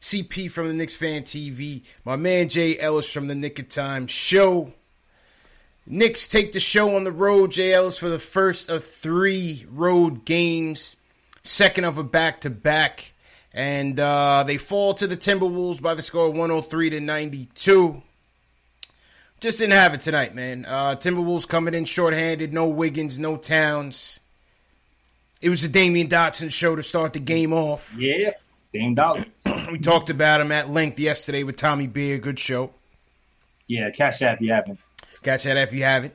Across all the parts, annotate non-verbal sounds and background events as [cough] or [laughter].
CP from the Knicks Fan TV, my man Jay Ellis from the Knick of Time Show. Knicks take the show on the road. Jay Ellis for the first of three road games, second of a back to back, and uh, they fall to the Timberwolves by the score 103 to 92. Just didn't have it tonight, man. Uh, Timberwolves coming in shorthanded, no Wiggins, no Towns. It was the Damyean Dotson show to start the game off. Yeah, Dame Dollar. [clears throat] we talked about him at length yesterday with Tommy Beer. Good show. Yeah, catch that if you haven't. Catch that if you haven't.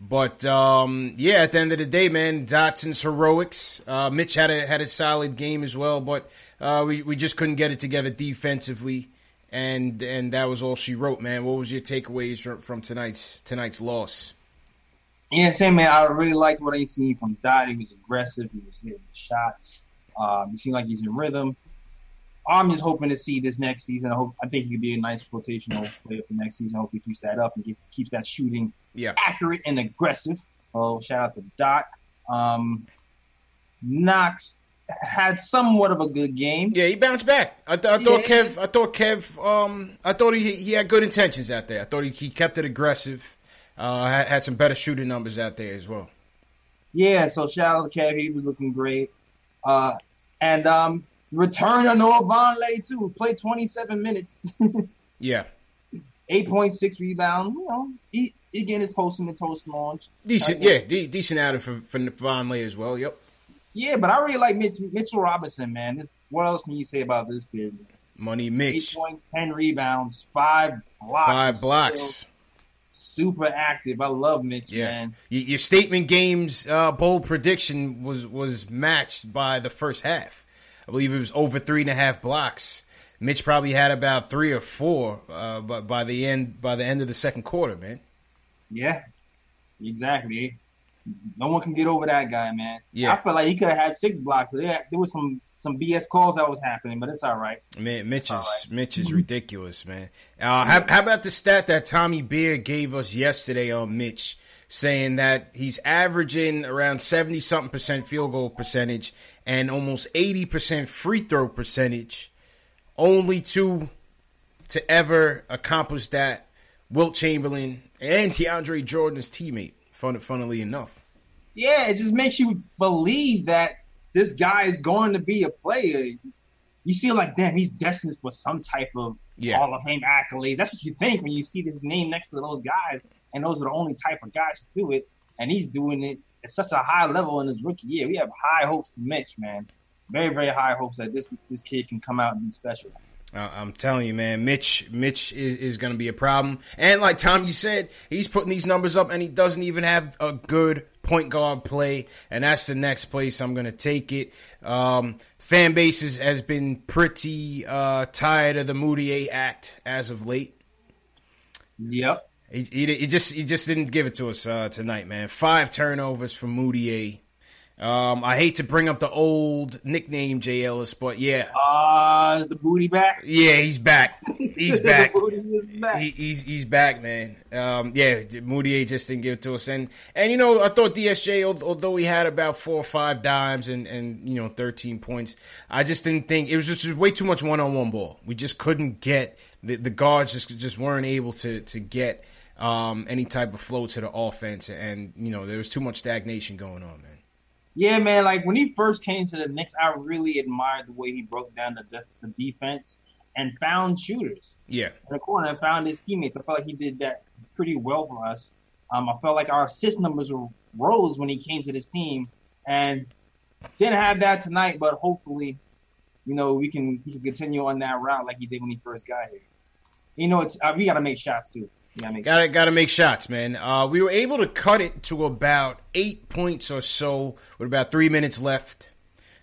But um, yeah, at the end of the day, man, Dotson's heroics. Uh, Mitch had a had a solid game as well, but uh, we we just couldn't get it together defensively, and and that was all she wrote, man. What was your takeaways from, from tonight's tonight's loss? Yeah, same man. I really liked what I seen from Dot. He was aggressive. He was hitting the shots. Um, he seemed like he's in rhythm. I'm just hoping to see this next season. I hope I think he could be a nice rotational player for next season. Hopefully, keeps that up and gets, keeps that shooting Yeah. accurate and aggressive. Oh, shout out to Doc. Um, Knox had somewhat of a good game. Yeah, he bounced back. I, th- I thought Yeah. Kev. I thought Kev. Um, I thought he he had good intentions out there. I thought he, he kept it aggressive. Uh, had, had some better shooting numbers out there as well. Yeah, so shout out to Kev. He was looking great. Uh, and um, return of Noah Vonleh too. Played 27 minutes, [laughs] Yeah, 8.6 rebounds. You know, he, again is posting the toast launch. decent. Yeah, de- decent outing for for Vonleh as well. Yep. Yeah, but I really like Mitch, Mitchell Robinson, man. This what else can you say about this kid? Money Eight Mitch, points, ten rebounds, five blocks. five blocks. still Super active. I love Mitch, Yeah, man. Your statement games uh, bold prediction was was matched by the first half. I believe it was over three and a half blocks. Mitch probably had about three or four, uh, but by the end by the end of the second quarter, man. Yeah, exactly. No one can get over that guy, man. Yeah. I feel like he could have had six blocks, there, there was some some BS calls that was happening, but it's all right. Man, Mitch is all right. Mitch is ridiculous, man. Uh, how, how about the stat that Tommy Beer gave us yesterday on Mitch, saying that he's averaging around seventy something percent field goal percentage and almost eighty percent free throw percentage. Only two to ever accomplish that: Wilt Chamberlain and DeAndre Jordan's teammate. Fun, funnily enough. Yeah, it just makes you believe that this guy is going to be a player. You see, like, damn, he's destined for some type of Yeah. Hall of Fame accolades. That's what you think when you see his name next to those guys, and those are the only type of guys to do it. And he's doing it at such a high level in his rookie year. We have high hopes for Mitch, man. Very, very high hopes that this this kid can come out and be special. I'm telling you, man, Mitch, Mitch is, is going to be a problem. And like Tom, you said, he's putting these numbers up, and he doesn't even have a good point guard play, and that's the next place I'm going to take it. Um, fan base is, has been pretty uh, tired of the Mudiay act as of late. Yep. He, he, he, just he just didn't give it to us uh, tonight, man. Five turnovers from Mudiay. Um, I hate to bring up the old nickname Jay Ellis, but yeah. Uh, is the booty back? Yeah, he's back. He's [laughs] back. back. He, he's he's back, man. Um, yeah, Mudiay just didn't give it to us, and and you know I thought DSJ, although he had about four or five dimes and and you know thirteen points, I just didn't think it was just way too much one on one ball. We just couldn't get the the guards just just weren't able to to get um, any type of flow to the offense, and you know there was too much stagnation going on, man. Yeah, man. Like when he first came to the Knicks, I really admired the way he broke down the, the defense and found shooters. Yeah, in the corner and found his teammates. I felt like he did that pretty well for us. Um, I felt like our assist numbers rose when he came to this team, and didn't have that tonight. But hopefully, you know, we can he can continue on that route like he did when he first got here. You know, it's uh, we got to make shots too. Got to got to make shots, man. Uh, we were able to cut it to about eight points or so with about three minutes left.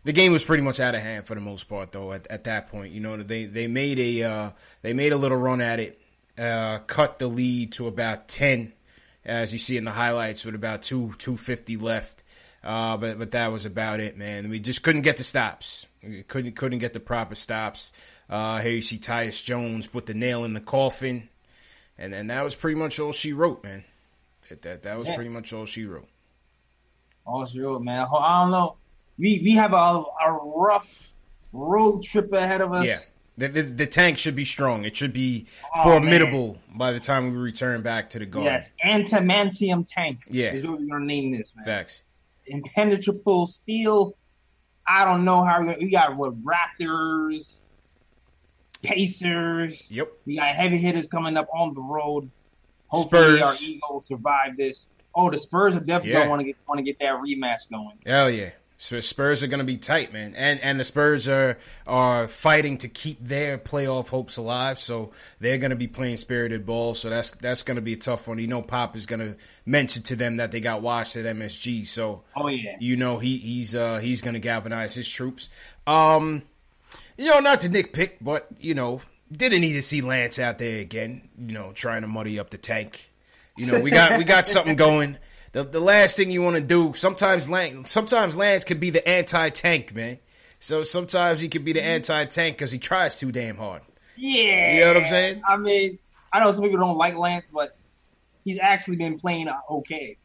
The game was pretty much out of hand for the most part, though. At, at that point, you know, they they made a uh, they made a little run at it, uh, cut the lead to about ten, as you see in the highlights, with about two two fifty left. Uh, but but that was about it, man. We just couldn't get the stops. We couldn't couldn't get the proper stops. Here you see Tyus Jones put the nail in the coffin and and that was pretty much all she wrote, man. That that, that was yeah. pretty much all she wrote. All she wrote, man. I don't know. We we have a a rough road trip ahead of us. Yeah. The, the, the tank should be strong. It should be oh, formidable man. by the time we return back to the garden. Yes, adamantium tank. Yeah, is what we're gonna name this, man. Facts. Impenetrable steel. I don't know how we got what Raptors, Pacers. Yep. We got heavy hitters coming up on the road. Hopefully Spurs. our ego will survive this. Oh, the Spurs are definitely yeah. want to get want to get that rematch going. Hell yeah. So Spurs are going to be tight, man, and and the Spurs are are fighting to keep their playoff hopes alive. So they're going to be playing spirited ball. So that's that's going to be a tough one. You know, Pop is going to mention to them that they got washed at MSG. So oh yeah, you know he he's uh, he's going to galvanize his troops. Um, you know, not to nitpick, but you know, didn't need to see Lance out there again. You know, trying to muddy up the tank. You know, we got we got something going. The the last thing you want to do sometimes Lance sometimes Lance could be the anti tank man. So sometimes he could be the mm-hmm. anti tank because he tries too damn hard. Yeah, you know what I'm saying. I mean, I know some people don't like Lance, but he's actually been playing okay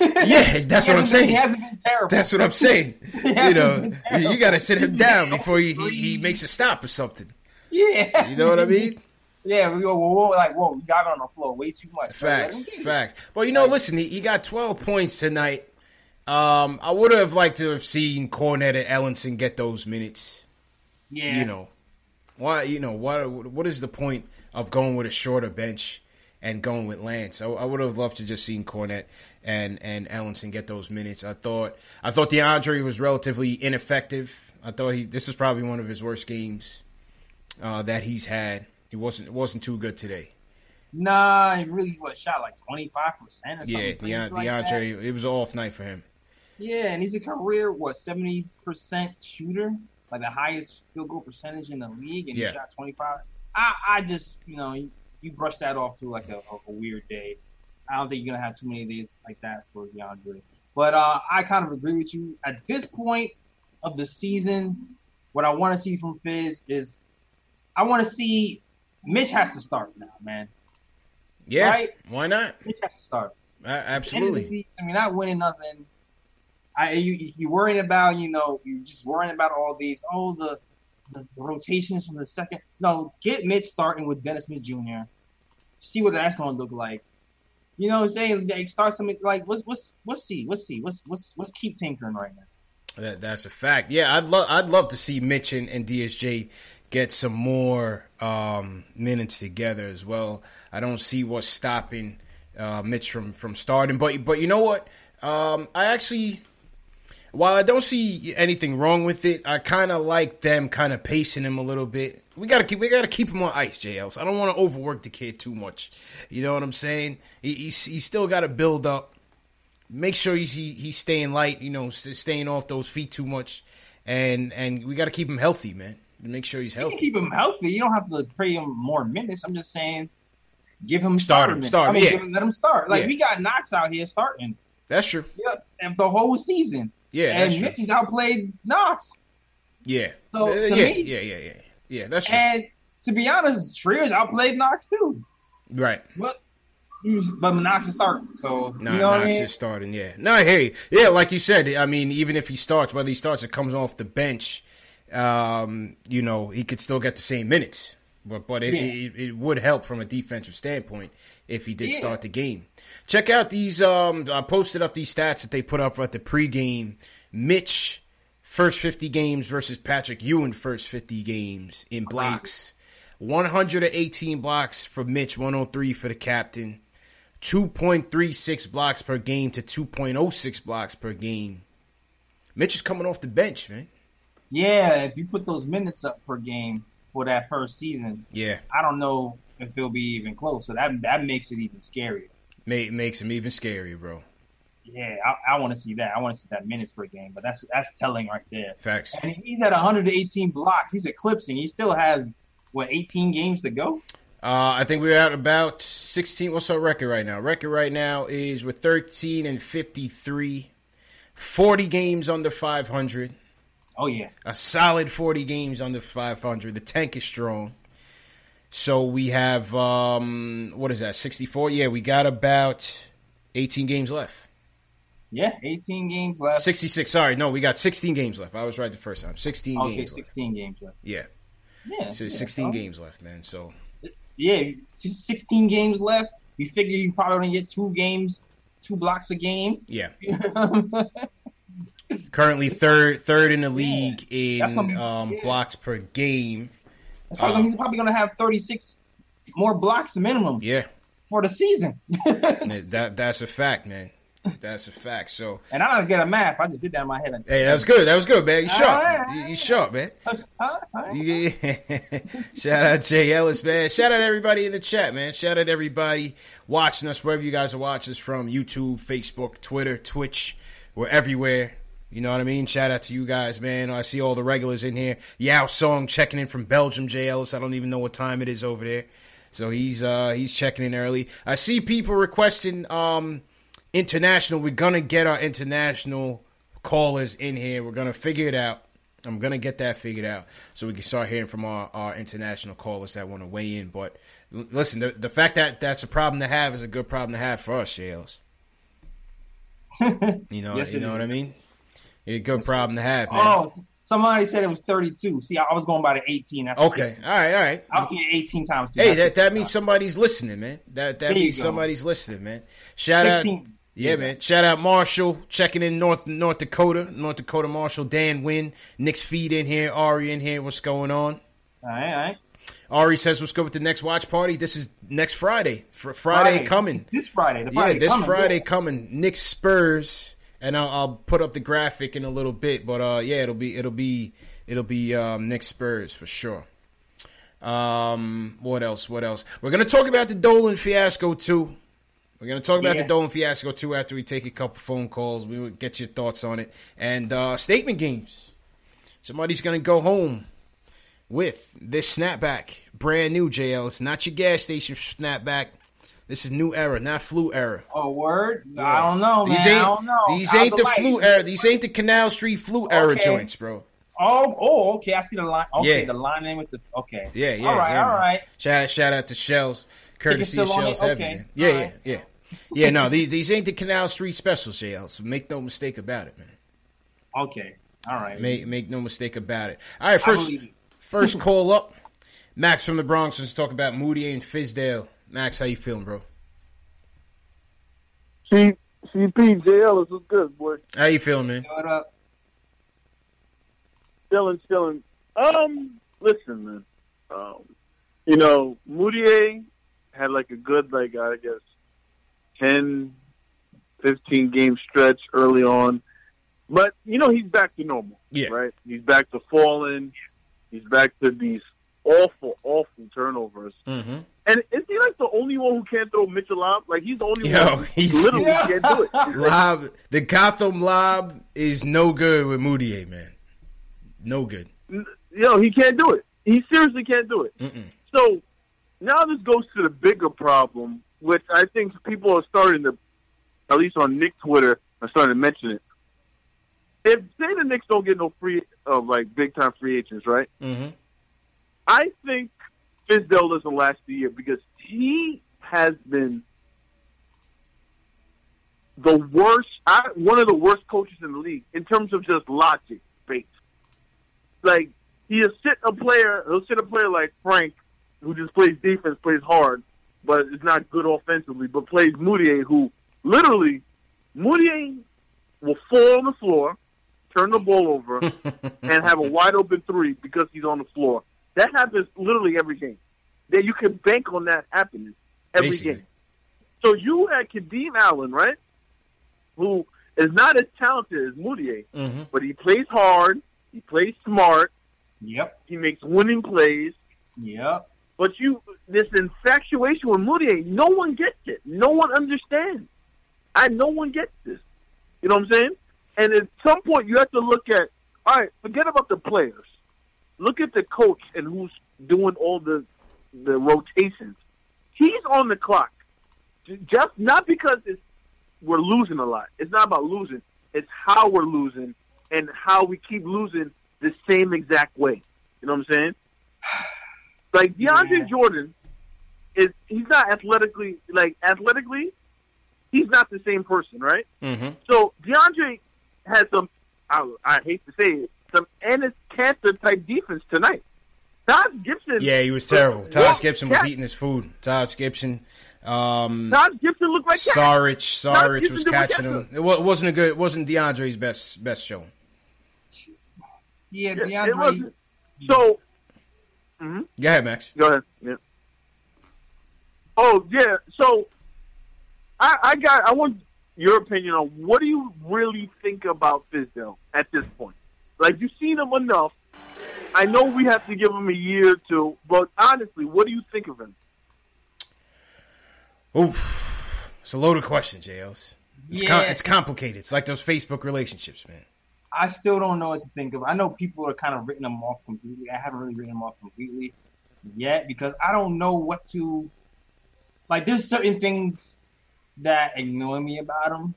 yeah, [laughs] that's what I'm saying. He hasn't been terrible. That's what I'm saying. [laughs] you know, you got to sit him down before he, he, he, makes a stop or something. Yeah, you know what I [laughs] mean. Yeah, we go whoa, whoa, like whoa, we got it on the floor way too much. Facts, facts. Well, you know, listen, he, he got 12 points tonight. Um, I would have liked to have seen Kornet and Ellenson get those minutes. Yeah, you know, why? You know, what? What is the point of going with a shorter bench and going with Lance? I, I would have loved to just seen Kornet and and Ellenson get those minutes. I thought I thought DeAndre was relatively ineffective. I thought he this was probably one of his worst games uh, that he's had. He wasn't it wasn't too good today. Nah, he really was shot like twenty five percent or something. Yeah, like DeAndre, that. it was an off night for him. Yeah, and he's a career what seventy percent shooter, like the highest field goal percentage in the league, and yeah. he shot twenty five. I I just you know you, you brush that off to like a, a, a weird day. I don't think you're gonna have too many days like that for DeAndre. But uh, I kind of agree with you. At this point of the season, what I want to see from Fizz is I want to see Mitch has to start now, man. Yeah, right? why not? Mitch has to start. Uh, absolutely. Season, I mean, not winning nothing. I you you worrying about you know you're just worrying about all these oh the, the the rotations from the second no get Mitch starting with Dennis Smith Jr. See what that's going to look like. You know what I'm saying? Like start something like what's what's what's see what's see what's what's what's keep tinkering right now. That, that's a fact. Yeah, I'd love I'd love to see Mitch and, and DSJ get some more um, minutes together as well. I don't see what's stopping uh, Mitch from from starting. But but you know what? Um, I actually while I don't see anything wrong with it, I kind of like them kind of pacing him a little bit. We gotta keep we gotta keep him on ice, JLs. I don't want to overwork the kid too much. You know what I'm saying? He, he's, he's still got to build up. Make sure he's he, he's staying light. You know, staying off those feet too much, and and we got to keep him healthy, man. Make sure he's healthy. keep him healthy. You don't have to play him more minutes. I'm just saying, give him start him, start. I mean, yeah. him, let him start. Like yeah. we got Knox out here starting. That's true. Yeah, and the whole season. Yeah, and Mitchie's outplayed Knox. Yeah. So yeah, me, yeah, yeah, yeah, yeah. That's true. And to be honest, Trier's outplayed Knox too. Right. But but Knox is starting, so nah, you know Knox I mean? is starting. Yeah. No, hey, yeah, like you said. I mean, even if he starts, whether he starts or comes off the bench, um, you know, he could still get the same minutes. But but it, yeah. it, it, would help from a defensive standpoint if he did yeah. start the game. Check out these. Um, I posted up these stats that they put up at the pregame. Mitch first fifty games versus Patrick Ewing first fifty games in blocks. 118 blocks for Mitch, 103 for the captain. 2.36 blocks per game to 2.06 blocks per game. Mitch is coming off the bench, man. Yeah, if you put those minutes up per game for that first season, yeah, I don't know if it'll be even close. So that that makes it even scarier. Make, makes him even scarier, bro. Yeah, I, I want to see that. I want to see that minutes per game, but that's that's telling right there. Facts. And he's at 118 blocks. He's eclipsing. He still has what 18 games to go. Uh, I think we're at about 16. What's our record right now? Record right now is with 13 and 53, 40 games under 500. Oh yeah, a solid 40 games under 500. The tank is strong. So we have um, what is that? 64. Yeah, we got about 18 games left. Yeah, 18 games left. 66. Sorry, no, we got 16 games left. I was right the first time. 16 okay, games. 16 left. games left. Yeah. Yeah. So 16 yeah, games left, man. So. Yeah, just 16 games left. We figure you probably gonna get two games, two blocks a game. Yeah. [laughs] Currently third third in the league yeah. in be, um, yeah. blocks per game. Probably, um, he's probably going to have 36 more blocks minimum. Yeah. For the season. [laughs] that that's a fact, man. That's a fact. So, and I don't get a math. I just did that in my head. Hey, that was good. That was good, man. You sharp. You, you sharp, man. [laughs] Yeah. [laughs] Shout out Jay Ellis, man. Shout out everybody in the chat, man. Shout out everybody watching us wherever you guys are watching us from. YouTube, Facebook, Twitter, Twitch. We're everywhere. You know what I mean? Shout out to you guys, man. I see all the regulars in here. Yao Song checking in from Belgium, Jay Ellis. I don't even know what time it is over there. So he's uh he's checking in early. I see people requesting um international. We're gonna get our international callers in here. We're gonna figure it out. I'm gonna get that figured out so we can start hearing from our, our international callers that want to weigh in. But listen, the, the fact that that's a problem to have is a good problem to have for us, Shales. [laughs] you know, yes, you know what I mean. A good problem to have, man. Oh, somebody said it was 32. See, I was going by the 18. okay, all right, all right. I was getting 18 times. Hey, that, that means somebody's listening, man. That that means somebody's listening, man. Shout 16. out. Yeah, man. Shout out Marshall checking in North North Dakota, North Dakota Marshall, Dan Wynn, Nick's feed in here, Ari in here. What's going on? All right, all right. Ari says, "Let's go with the next watch party. This is next Friday. Fr- Friday, Friday, coming. This Friday. The Friday yeah, this coming, Friday yeah. coming. Knicks Spurs and I'll, I'll, put up the graphic in a little bit. But uh, yeah, it'll be it'll be it'll be um, Nick Spurs for sure. Um, what else? What else? We're gonna talk about the Dolan fiasco too. We're gonna talk about yeah. the Dolan fiasco too after we take a couple phone calls. We will get your thoughts on it and uh, statement games. Somebody's gonna go home with this snapback, brand new JL. It's not your gas station snapback. This is new era, not flu era. Oh, word? Yeah. I don't know, man. These ain't, I don't know. These ain't the, the flu era. These ain't the Canal Street flu okay. era joints, bro. Oh, oh, okay. I see the line. Okay, yeah. the line name with the. Okay. Yeah, yeah. All right, yeah, all right. Shout out, shout out to Shells, courtesy of Shells Heavy. Okay. Yeah, yeah, yeah. yeah, no, these these ain't the Canal Street special shells. Make no mistake about it, man. Okay, all right. Make make no mistake about it. All right, first first call up. Max from the Bronx to talk about Moody and Fizdale. Max, how you feeling, bro? C CPJL is good, boy. How you feeling, man? What up? Chilling, chilling. Um, listen, man. Um, you know, Mudiay had like a good, like I guess, 10, 15 game stretch early on, But you know he's back to normal. Yeah. Right. He's back to falling. He's back to these awful, awful turnovers. Mm-hmm. And is he like the only one who can't throw Mitchell lob? Like he's the only Yo, one who he's- literally [laughs] can't do it. Lob, the Gotham lob is no good with Mudiay, man. No good. you know, he can't do it. He seriously can't do it. Mm-mm. So now this goes to the bigger problem, which I think people are starting to, at least on Knick Twitter, are starting to mention it. If say the Knicks don't get no free, uh, like big time free agents, right? Mm-hmm. I think Fizdale doesn't last the year because he has been the worst, I, one of the worst coaches in the league in terms of just logic based. Like he'll sit a player, he'll sit a player like Frank, who just plays defense, plays hard, but is not good offensively, but plays Mudiay, who literally Mudiay will fall on the floor, turn the ball over, [laughs] and have a wide open three because he's on the floor. That happens literally every game. That you can bank on that happening every Basically. game. So you had Kadeem Allen, right? Who is not as talented as Mudiay, Mm-hmm. but he plays hard, he plays smart, Yep. he makes winning plays. Yep. But you, this infatuation with Mudiay, no one gets it. No one understands. I no one gets this. You know what I'm saying? And at some point, you have to look at. All right, forget about the players. Look at the coach and who's doing all the the rotations. He's on the clock. Just not because it's we're losing a lot. It's not about losing. It's how we're losing and how we keep losing the same exact way. You know what I'm saying? [sighs] Like DeAndre Yeah. Jordan is he's not athletically like athletically, he's not the same person, right? Mm-hmm. So DeAndre has some I, I hate to say it, some Enes Kanter type defense tonight. Todd Gibson Yeah, he was terrible. Yeah. Taj Gibson was eating his food. Taj Gibson. Um, Todd Gibson looked like. Saric, Saric was catching Gibson- him. It wasn't a good. It wasn't DeAndre's best best showing. Yeah, Yeah, it DeAndre. wasn't. So mhm. Go ahead, Max. Go ahead. Yeah. Oh yeah. So I, I got. I want your opinion on what do you really think about Fizdale at this point? Like you've seen him enough. I know we have to give him a year or two, but honestly, what do you think of him? Oof, it's a loaded question, JLs. It's com- Yeah. it's complicated. It's like those Facebook relationships, man. I still don't know what to think of. I know people are kind of written them off completely. I haven't really written them off completely yet because I don't know what to. Like, there's certain things that annoy me about him,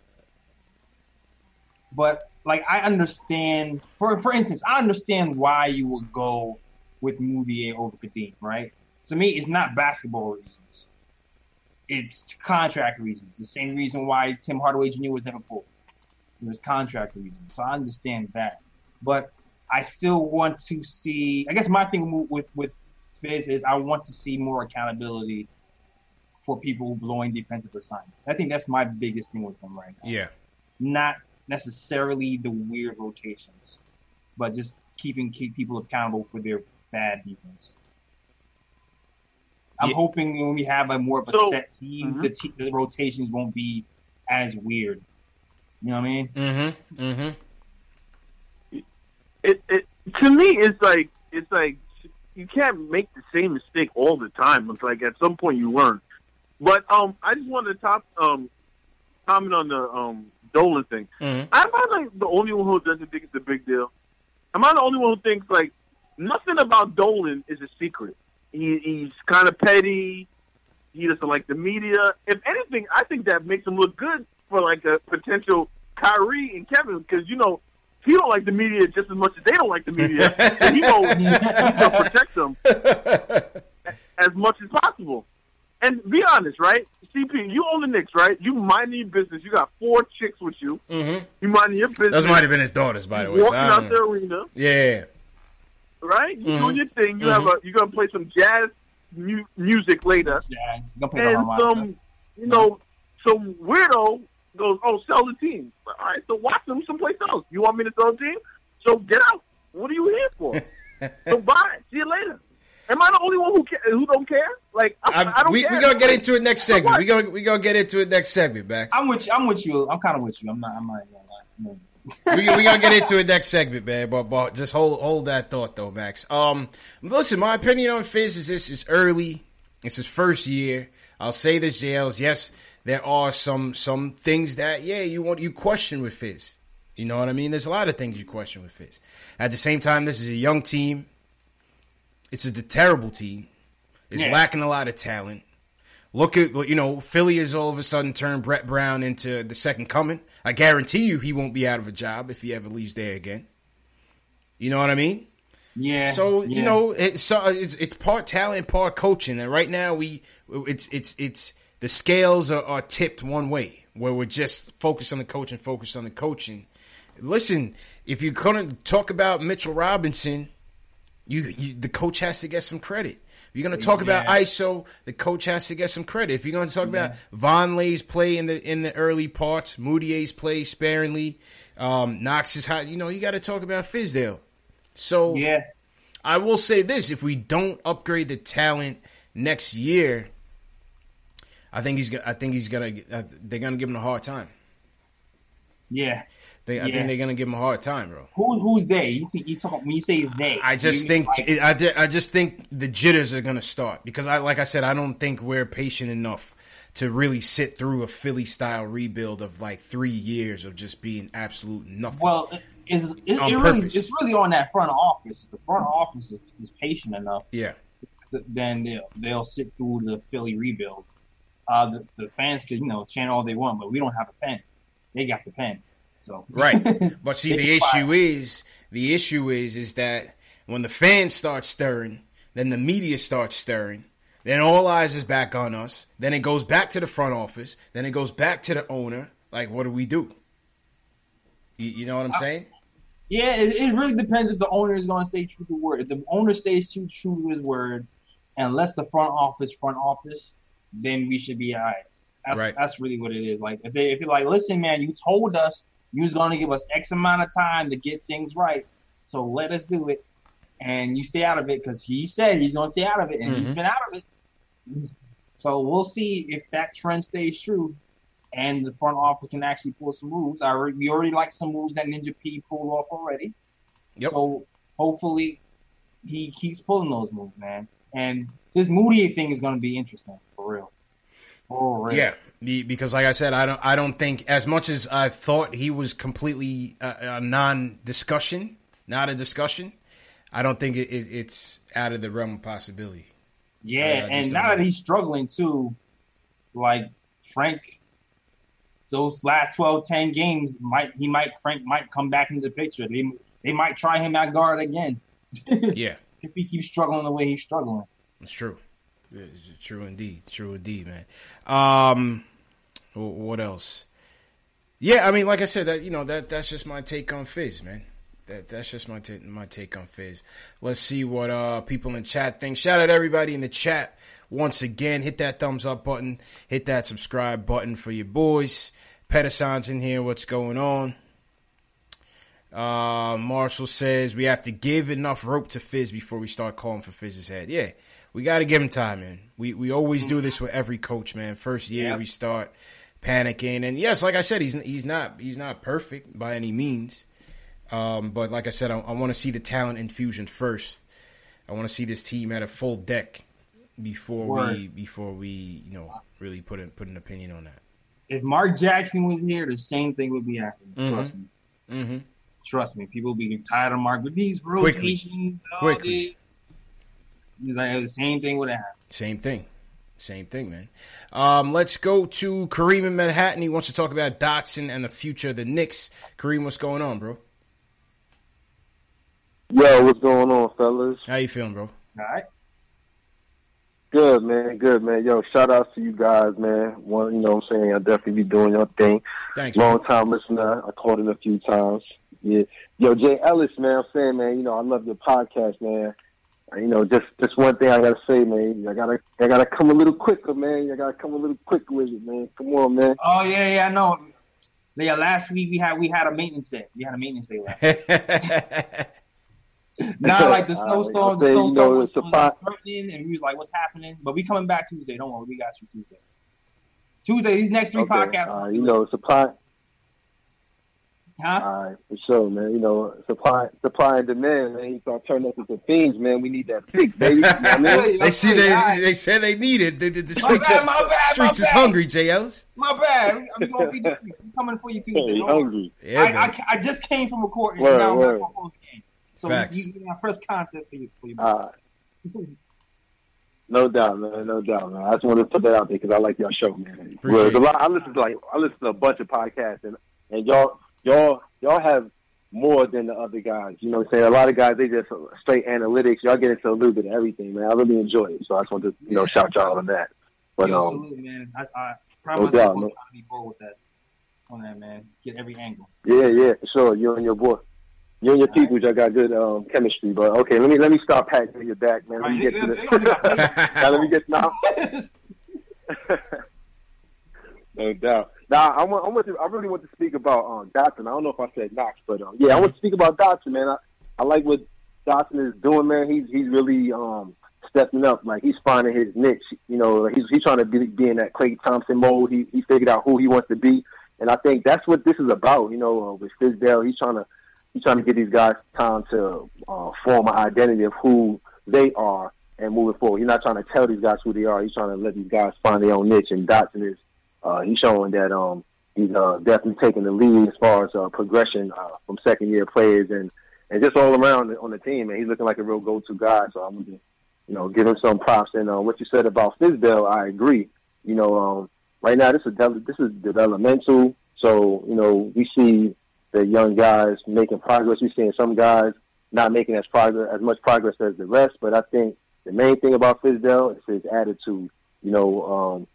but like I understand. For for instance, I understand why you would go with Mudiay over Kadeem, right? To me, it's not basketball reasons. It's contract reasons. The same reason why Tim Hardaway Jr. was never pulled. It was contract reasons. So I understand that. But I still want to see. I guess my thing with with Fizz is I want to see more accountability for people blowing defensive assignments. I think that's my biggest thing with them right now. Yeah. Not necessarily the weird rotations, but just keeping keep people accountable for their bad defense. I'm Yeah. hoping when we have a more of a So- set team, Mhm. the, te- the rotations won't be as weird. You know what I mean? Mm-hmm. Mm-hmm. It, it to me, it's like it's like you can't make the same mistake all the time. It's like at some point you learn. But um, I just wanted to top um comment on the um Dolan thing. Mm-hmm. Am I like the only one who doesn't think it's a big deal? Am I the only one who thinks like nothing about Dolan is a secret? He, he's kind of petty. He doesn't like the media. If anything, I think that makes him look good for like a potential Kyrie and Kevin because you know he don't like the media just as much as they don't like the media. [laughs] and he gonna protect them [laughs] as much as possible. And be honest, right? CP, you own the Knicks, right? You mind your business. You got four chicks with you. Mm-hmm. You mind your business. Those might have been his daughters, by the way. so Walking I out the arena, Yeah. right? You Mhm. doing your thing. You have a. You're gonna play some jazz mu- music later, Yeah, it's gonna play and my some, you know, some weirdo goes, "Oh, sell the team." All right, so watch them someplace else. You want me to sell the team? So get out. What are you here for? [laughs] so bye. See you later. Am I the only one who ca- who don't care? Like I, I, I, don't we care. we gonna get into it next segment. We gonna we gonna get into it next segment, Max. I'm with you. I'm with you. I'm kind of with you. I'm not. I'm not. I'm not- we we gonna get into it [laughs] next segment, man. But but just hold hold that thought though, Max. Um, listen, my opinion on Fizz is this is early. It's his first year. I'll say this, JLs. Yes, there are some some things that yeah you want you question with Fizz. You know what I mean? There's a lot of things you question with Fizz. At the same time, this is a young team. It's a terrible team. It's Yeah. lacking a lot of talent. Look at you know Philly has all of a sudden turned Brett Brown into the second coming. I guarantee you he won't be out of a job if he ever leaves there again. You know what I mean? Yeah. So yeah. you know it's so it's it's part talent, part coaching, and right now we it's it's it's the scales are, are tipped one way where we're just focused on the coaching, focused on the coaching. Listen, if you're gonna talk about Mitchell Robinson, you, you the coach has to get some credit. If you're gonna talk about ISO, the coach has to get some credit. If you're gonna talk about Vonleh's play in the in the early parts, Mudiay's play sparingly, um, Knox's hot, you know, you got to talk about Fizdale. So Yeah. I will say this: if we don't upgrade the talent next year, I think he's. I think he's gonna. uh, They're gonna give him a hard time. Yeah. They, I think they're gonna give him a hard time, bro. Who who's they? You see, you talk when you say they. I just think mean like- I, I just think the jitters are gonna start because I like I said I don't think we're patient enough to really sit through a Philly style rebuild of like three years of just being absolute nothing. Well, it, it's, it, On it really it's really on that front office. The front office is, is patient enough. yeah, Then they'll they'll sit through the Philly rebuild. Uh, the, the fans can, you know chant all they want, but we don't have a pen. They got the pen. So right. [laughs] But see, the can fire. issue is the issue is is that when the fans start stirring, then the media starts stirring. Then all eyes is back on us. Then it goes back to the front office. Then it goes back to the owner. Like, what do we do? You, you know what I'm uh, saying? Yeah, it, it really depends if the owner is going to stay true to word. If the owner stays true, true to his word, and lets the front office front office, then we should be all right. That's, Right. that's really what it is. Like if they if you're like, listen, man, you told us you was going to give us X amount of time to get things right, so let us do it, and you stay out of it because he said he's going to stay out of it, and he's Mhm. been out of it. So we'll see if that trend stays true, and the front office can actually pull some moves. I already, we already like some moves that Ninja P pulled off already. Yep. So hopefully he keeps pulling those moves, man. And this Moody thing is going to be interesting for real. For real. Yeah, because like I said, I don't. I don't think as much as I thought he was completely uh, a non-discussion, not a discussion. I don't think it, it, it's out of the realm of possibility. Yeah, I and now know. that he's struggling too, like Frank, those last 12, 10 games might he might Frank might come back into the picture. They they might try him at guard again [laughs] Yeah, if he keeps struggling the way he's struggling. it's true. It's true indeed. True indeed, man. Um, what else? Yeah, I mean, like I said, that you know that that's just my take on Fizz, man. That that's just my ta- my take on Fizz. Let's see what uh people in chat think. Shout out everybody in the chat once again. Hit that thumbs up button. Hit that subscribe button for your boys. Pedersen's in here. What's going on? Uh, Marshall says we have to give enough rope to Fizz before we start calling for Fizz's head. Yeah, we got to give him time, man. We we always do this with every coach, man. First year Yep. we start panicking, and yes, like I said, he's he's not he's not perfect by any means. Um, but like I said, I, I want to see the talent infusion first. I want to see this team at a full deck before we before we you know really put a, put an opinion on that. If Mark Jackson was here, the same thing would be happening. Mhm. Trust me. Mm-hmm. Trust me. People would be tired of Mark with these Quickly. rotations. all Quickly. day. Was like, the same thing would have happened. Same thing. Same thing, man. Um, let's go to Kareem in Manhattan. He wants to talk about Dotson and the future of the Knicks. Kareem, what's going on, bro? Yo, what's going on, fellas? How you feeling, bro? All right. Good, man. Good, man. Yo, shout out to you guys, man. One, you know what I'm saying? I'll definitely be doing your thing. Thanks. man. Long time listener. I called in a few times. Yeah. Yo, Jay Ellis, man, I'm saying, man, you know, I love your podcast, man. You know, just just one thing I gotta say, man. I gotta I gotta come a little quicker, man. I gotta come a little quicker with it, man. Come on, man. Oh yeah, yeah, I know. Yeah, last week we had we had a maintenance day. We had a maintenance day last. week. [laughs] Not like the snowstorm. The you snowstorm know, was, a was pot- threatening, and we was like, "What's happening?" But we coming back Tuesday. Don't worry, we got you Tuesday. Tuesday, these next three Okay. podcasts. Uh, you know, it's a pot. Huh? All right, for sure, man. You know, supply, supply and demand, man. You start turning up into fiends, man. We need that pick, baby. You know what I [laughs] mean? They see they all right. they said they need it. The, the, the My streets bad, is, my bad, streets is hungry, JLs. My bad. I'm gonna be I'm coming for you Tuesday. Hey, Don't hungry. Yeah, I, I, man. I just came from recording. Word, and now I'm word. back on post game. So Facts. you, you got first content for you. For you [laughs] no doubt, man. No doubt, man. I just wanted to put that out there because I like y'all show, man. Appreciate Whereas it. a lot, I listen to like I listen to a bunch of podcasts, and and y'all, y'all, y'all have more than the other guys. You know what I'm saying? A lot of guys they just straight analytics. Y'all get into a little bit of everything, man. I really enjoy it, so I just want to you know shout y'all on that. But Yo, um, salute, man. I, I No doubt, I'm man. trying to be bold with that. On that, man. Get every angle. Yeah, yeah, sure. You and your boy, you and your people, y'all got good um, chemistry. But okay, let me let me stop patting your back, man. Let me get to they- they don't got [laughs] the. patience. now let me get now. [laughs] [laughs] no doubt. Now I want, I want to, I really want to speak about um, Dotson. I don't know if I said Knox, but um, yeah, I want to speak about Dotson, man. I, I like what Dotson is doing, man. He's he's really um, stepping up. Like he's finding his niche. You know, he's he's trying to be, be in that Klay Thompson mode. He he figured out who he wants to be, and I think that's what this is about. You know, uh, with Fizdale, he's trying to he's trying to give these guys time to uh, form an identity of who they are and moving forward. You're not trying to tell these guys who they are. He's trying to let these guys find their own niche. And Dotson is uh, he's showing that um, he's uh, definitely taking the lead as far as uh, progression uh, from second year players and and just all around on the team. And he's looking like a real go to guy. So I'm gonna you know give him some props. And uh, what you said about Fizdale, I agree. You know, um, right now this is de- this is developmental. So you know we see the young guys making progress. We're seeing some guys not making as progress as much progress as the rest. But I think the main thing about Fizdale is his attitude. You know, um,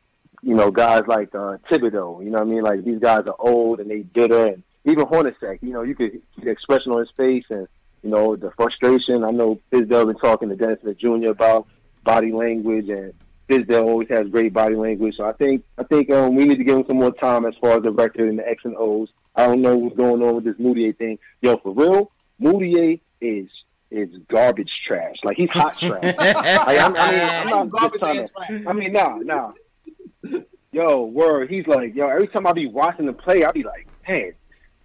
you know, guys like uh, Thibodeau. You know what I mean? Like these guys are old and they bitter, and even Hornacek. You know, you could see the expression on his face and you know the frustration. I know Fizdale been talking to Dennis Smith Jr. about body language, and Fizdale always has great body language. So I think I think um, we need to give him some more time as far as the record and the X and O's. I don't know what's going on with this Mudiay thing. Yo, for real, Mudiay is is garbage trash. Like he's hot trash. [laughs] like, I'm, I mean, I'm not just Garbage trying to. trash. I mean, nah, nah. Yo, word. He's like, yo. Every time I be watching the play, I be like, man,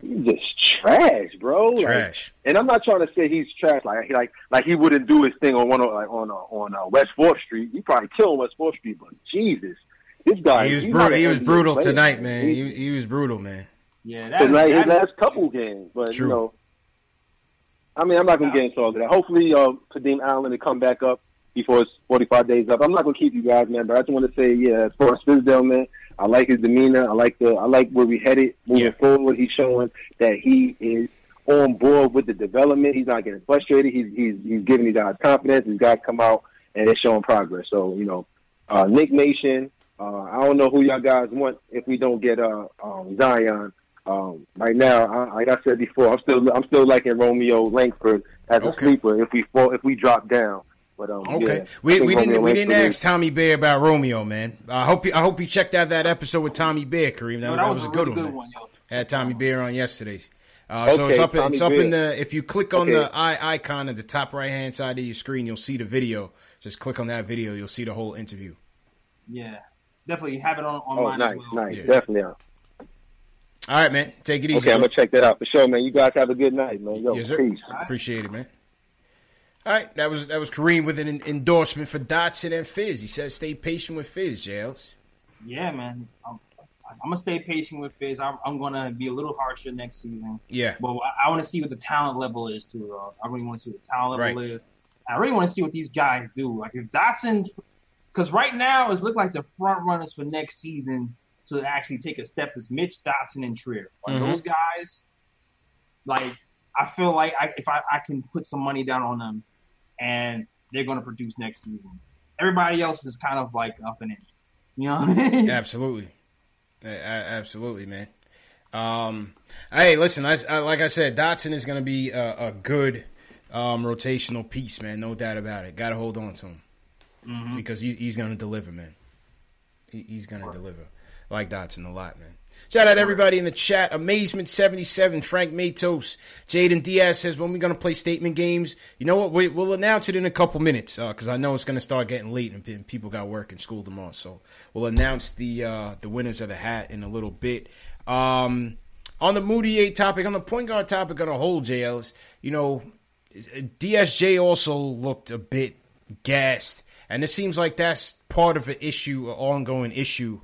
he's just trash, bro. Like, Trash. and I'm not trying to say he's trash. Like, he like, like he wouldn't do his thing on one like on uh, on uh, West Fourth Street. He probably kill on West Fourth Street, but Jesus, this guy. He was he's brutal. He was brutal player, tonight, man. He- He, he was brutal, man. Yeah, that his is, last, his that is- last couple games, but True. you know, I mean, I'm not gonna get into all of that. Hopefully, uh, Kadeem Allen to come back up before it's 45 days up. I'm not gonna keep you guys, man, but I just want to say, yeah, as far as Fizdale, man, I like his demeanor. I like the, I like where we headed moving Yeah. forward. He's showing that he is on board with the development. He's not getting frustrated. He's he's he's giving these guys confidence. These guys come out and they're showing progress. So you know, uh, Knick Nation. Uh, I don't know who y'all guys want if we don't get uh, um, Zion. Um, right now, I, like I said before, I'm still I'm still liking Romeo Langford as a sleeper if we fall if we drop down. But um, Okay, yeah, we, we didn't we didn't Langford ask Tommy Beer about Romeo, man. I hope you, I hope you checked out that episode with Tommy Beer, Kareem. That, Yo, that was, a good, really one. man. yo. Had Tommy Beer on yesterday. Uh, so it's Okay, up. It's Tommy up in the. If you click on Okay. the eye icon at the top right hand side of your screen, you'll see the video. Just click on that video. You'll see the whole interview. Yeah, definitely have it on on Oh, nice, as well. nice, Yeah. definitely. All right, man. Take it easy. Okay, I'm gonna check that out for sure, man. You guys have a good night, man. Yo, Yes, sir. peace. Appreciate it, man. All right, that was that was Kareem with an endorsement for Dotson and Fizz. He says, "Stay patient with Fizz, Jails." Yeah, man. I'm, I'm gonna stay patient with Fizz. I'm, I'm gonna be a little harsher next season. Yeah, But I, I want to see what the talent level is too. Uh, I really want to see what the talent level Right. is. I really want to see what these guys do. Like if Dotson, because right now it's look like the front runners for next season to actually take a step is Mitch Dotson and Trier. Like Mhm. those guys, like I feel like I, if I, I can put some money down on them, and they're going to produce next season. Everybody else is kind of like up in it. You know what I mean? [laughs] absolutely, absolutely, man. Um, hey, listen, I, like I said, Dotson is going to be a, a good um, rotational piece, man. No doubt about it. Got to hold on to him Mhm. because he, he's going to deliver, man. He, he's going to deliver. I like Dotson a lot, man. Shout out everybody in the chat. Amazement seventy seven. Frank Matos. Jaden Diaz says when we going to play statement games. You know what? We, we'll announce it in a couple minutes because I know it's going to start getting late and pe- people got work and school tomorrow. So we'll announce the uh, the winners of the hat in a little bit. Um, on the Moody topic, on the point guard topic on a whole, JLs, you know, DSJ also looked a bit gassed, and it seems like that's part of an issue, an ongoing issue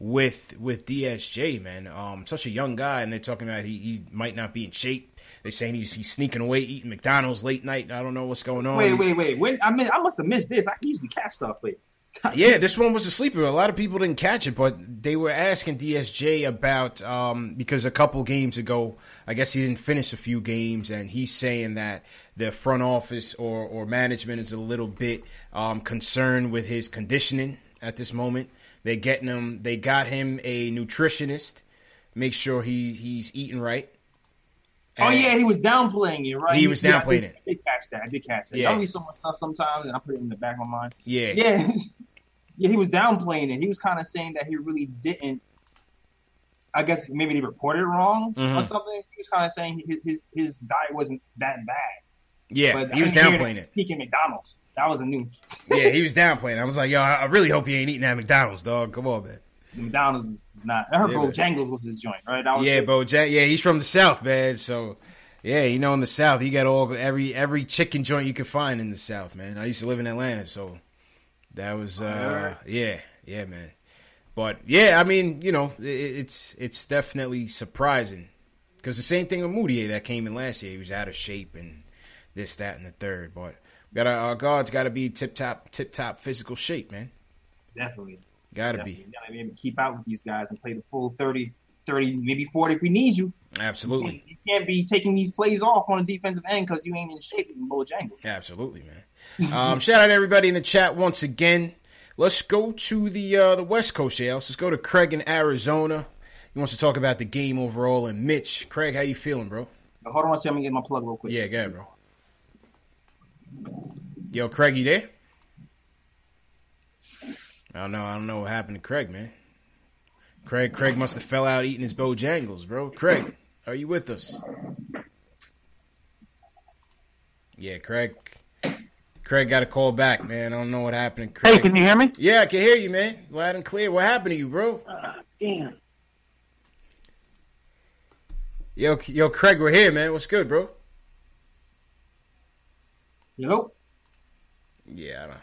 with with DSJ, man. Um, such a young guy, and they're talking about he, he might not be in shape. They're saying he's he's sneaking away, eating McDonald's late night. I don't know what's going on. Wait, wait, wait. When I mean, I must have missed this. I usually catch stuff late. [laughs] yeah, this one was a sleeper. A lot of people didn't catch it, but they were asking DSJ about um, because a couple games ago, I guess he didn't finish a few games, and he's saying that the front office or, or management is a little bit um, concerned with his conditioning at this moment. They're getting him. They got him a nutritionist, make sure he he's eating right. oh yeah, he was downplaying it, right? He was yeah, downplaying I did, it. I did catch that. I did catch that. Yeah. I read so much stuff sometimes, and I put it in the back of my mind. Yeah, Yeah, [laughs] yeah, he was downplaying it. He was kind of saying that he really didn't. I guess maybe they reported wrong or Mhm. something. He was kind of saying his, his his diet wasn't that bad. yeah. But he was downplaying it. Peak at McDonald's. That was a new. Yeah, he was downplaying. I was like, yo, I really hope you ain't eating at McDonald's, dog. Come on, man. McDonald's is not. I heard Yeah, Bro but- was his joint, right? Yeah, Bo Yeah, he's from the South, man. So, yeah, you know, in the South, you got all every every chicken joint you can find in the South, man. I used to live in Atlanta, so that was uh, yeah, yeah, man. But yeah, I mean, you know, it, it's it's definitely surprising because the same thing with Mudiay that came in last year. He was out of shape and this, that, and the third. But we got our guards got to be tip top, tip top physical shape, man. definitely. Got to definitely. be You gotta be able to keep out with these guys and play the full 30, 30, maybe 40 if we need you. absolutely. You can't be taking these plays off on the defensive end because you ain't in shape in Bojangles. Absolutely, man. Um, [laughs] shout out to everybody in the chat once again. Let's go to the uh, the West Coast, yeah. Let's go to Craig in Arizona. He wants to talk about the game overall. And Mitch, Craig, how you feeling, bro? Hold on, one second. I'm gonna get my plug real quick. Yeah, go ahead, bro. Yo, Craig, you there? I don't know. I don't know what happened to Craig, man. Craig, Craig must have fell out eating his Bojangles, bro. Craig, are you with us? Yeah, Craig. Craig got a call back, man. I don't know what happened to Craig. Hey, can you hear me? Yeah, I can hear you, man. Loud and clear. What happened to you, bro? Uh, damn. Yo, yo, Craig, we're here, man. What's good, bro? Hello? Yeah, I don't.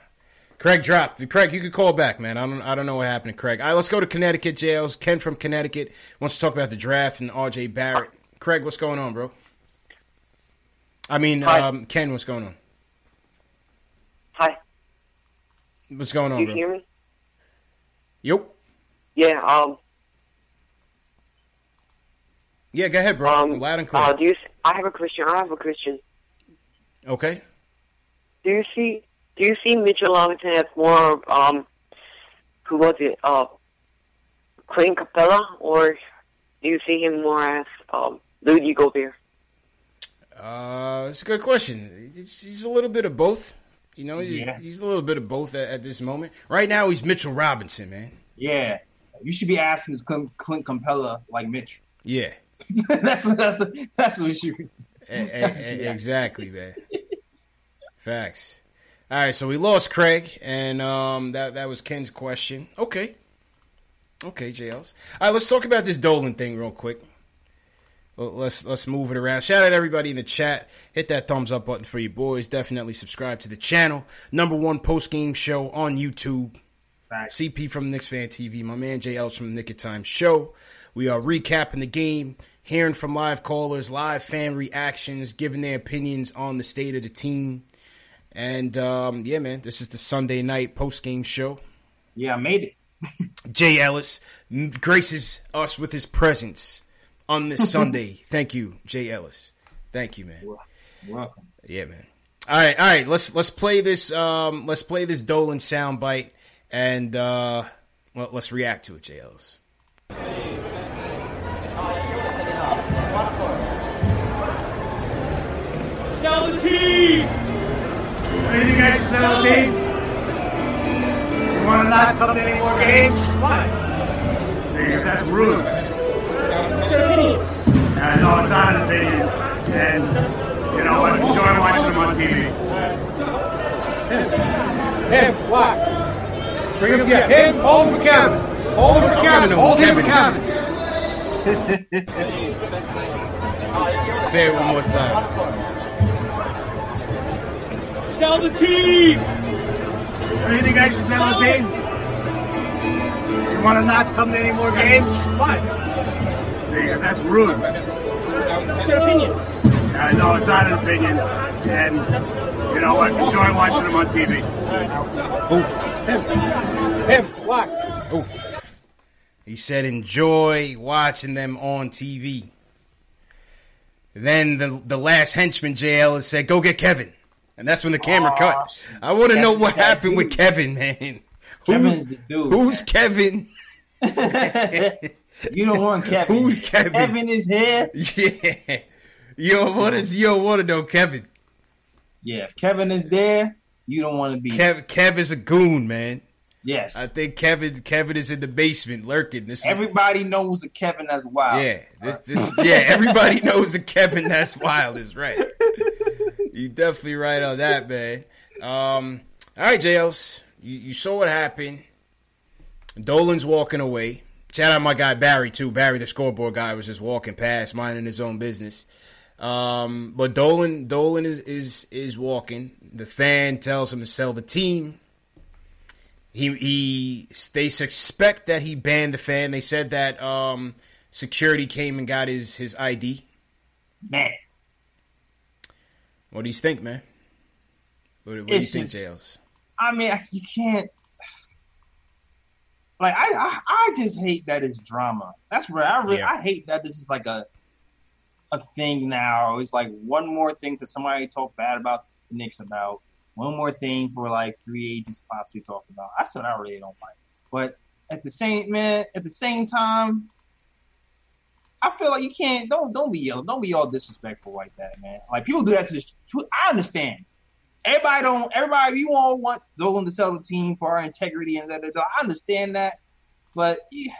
Craig dropped. Craig, you could call back, man. I don't. I don't know what happened to Craig. All right, let's go to Connecticut jails. Ken from Connecticut wants to talk about the draft and R.J. Barrett. Craig, what's going on, bro? I mean, um, Ken, what's going on? Hi. What's going Do on, you bro? hear me? Yep. Yeah. Um. Yeah, go ahead, bro. Um. Loud and clear. Uh, do you? I have a question. I have a question. okay. Do you see? Do you see Mitchell Robinson as more? Um. Who was it? Uh. Clint Capela, or do you see him more as um Rudy Gobert? Uh, it's a good question. It's, he's a little bit of both. You know, he's, Yeah. he's a little bit of both at, at this moment. Right now, he's Mitchell Robinson, man. Yeah. You should be asking this Clint, Clint Capela like Mitch. Yeah. [laughs] that's that's the, that's what you. E- e- [laughs] e- exactly, man. Facts. All right, so we lost Craig, and um, that that was Ken's question. Okay, okay, JLs. All right, let's talk about this Dolan thing real quick. Let's let's move it around. Shout out everybody in the chat. Hit that thumbs up button for you boys. Definitely subscribe to the channel. Number one post game show on YouTube. Facts. CP from Knicks Fan TV, my man JLs from the Knick of Time Show. We are recapping the game, hearing from live callers, live fan reactions, giving their opinions on the state of the team. And um, yeah, man, this is the Sunday night post game show. Yeah, I made it. [laughs] Jay Ellis graces us with his presence on this [laughs] Sunday. Thank you, Jay Ellis. Thank you, man. You're welcome. Yeah, man. All right, all right. Let's let's play this. Um, let's play this Dolan soundbite, and uh, well, let's react to it, Jay Ellis. Sell the team! What do you guys sell the team? You want to not come to any more games? Why? Because that's rude. It's your opinion. No, it's not an opinion. And you know what? Enjoy watching them on TV. Him, black. Bring him, yeah, him, hold him for Kevin. Hold him for Kevin, hold him for Kevin. Say it one more time. Sell the team! Anything I can sell the team? You want to not come to any more games? Fine. Yeah, that's rude. What's your opinion? I know it's not an opinion. And you know what? Enjoy watching them on TV. Oof. Him. Him. What? Oof. He said, enjoy watching them on TV. Then the the last henchman, JL, has said, go get Kevin. And that's when the camera cut. I want to know what happened with. Kevin, man. Kevin's the dude. Who's Kevin? [laughs] You don't want Kevin. Who's Kevin? Kevin is here. Yeah. Yo, what is yo to know Kevin? Yeah, Kevin is there. You don't want to be. Kev Kev is a goon, man. yes. I think Kevin Kevin is in the basement lurking. This is Everybody knows a Kevin that's wild. Yeah, this, this, yeah. Everybody [laughs] knows a Kevin that's wild is right. [laughs] You definitely right on that, man. Um, all right, JLs, you, you saw what happened. Dolan's walking away. Shout out my guy Barry too. Barry, the scoreboard guy, was just walking past, minding his own business. Um, but Dolan, Dolan is is is walking. The fan tells him to sell the team. He he they suspect that he banned the fan. They said that um, security came and got his his ID. Man, What do you think, man? What, what do you It's think, just- Jails? I mean, you can't. Like I, I, I just hate that it's drama. That's where I really, Yeah. I hate that this is like a, a thing now. It's like one more thing for somebody to talk bad about the Knicks about. One more thing for like free agents possibly talk about. That's what I really don't like. But at the same man, at the same time, I feel like you can't don't don't be yell don't be all disrespectful like that, man. Like people do that to this. I understand. Everybody don't. Everybody, you all want Dolan to sell the team for our integrity and da. I understand that, but yeah,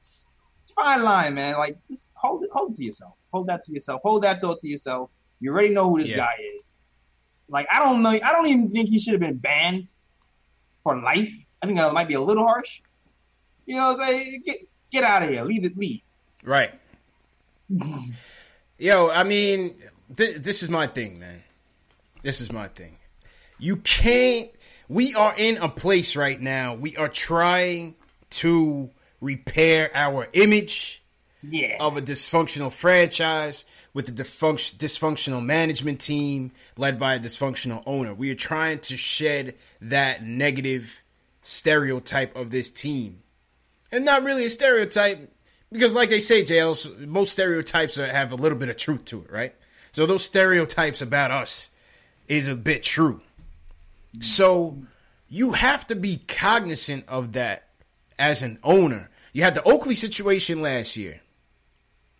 it's a fine line, man. Like just hold it, hold it to yourself. Hold that to yourself. Hold that thought to yourself. You already know who this Yeah. guy is. Like I don't know. I don't even think he should have been banned for life. I think that might be a little harsh. You know what I'm saying? Get get out of here. Leave it be. Right. Yo, I mean, th- this is my thing, man. This is my thing. You can't. We are in a place right now. We are trying to repair our image Yeah. of a dysfunctional franchise with a dysfunct- dysfunctional management team led by a dysfunctional owner. We are trying to shed that negative stereotype of this team. And not really a stereotype, because like they say, Jails, most stereotypes have a little bit of truth to it, right? So those stereotypes about us is a bit true. So you have to be cognizant of that as an owner. You had the Oakley situation last year,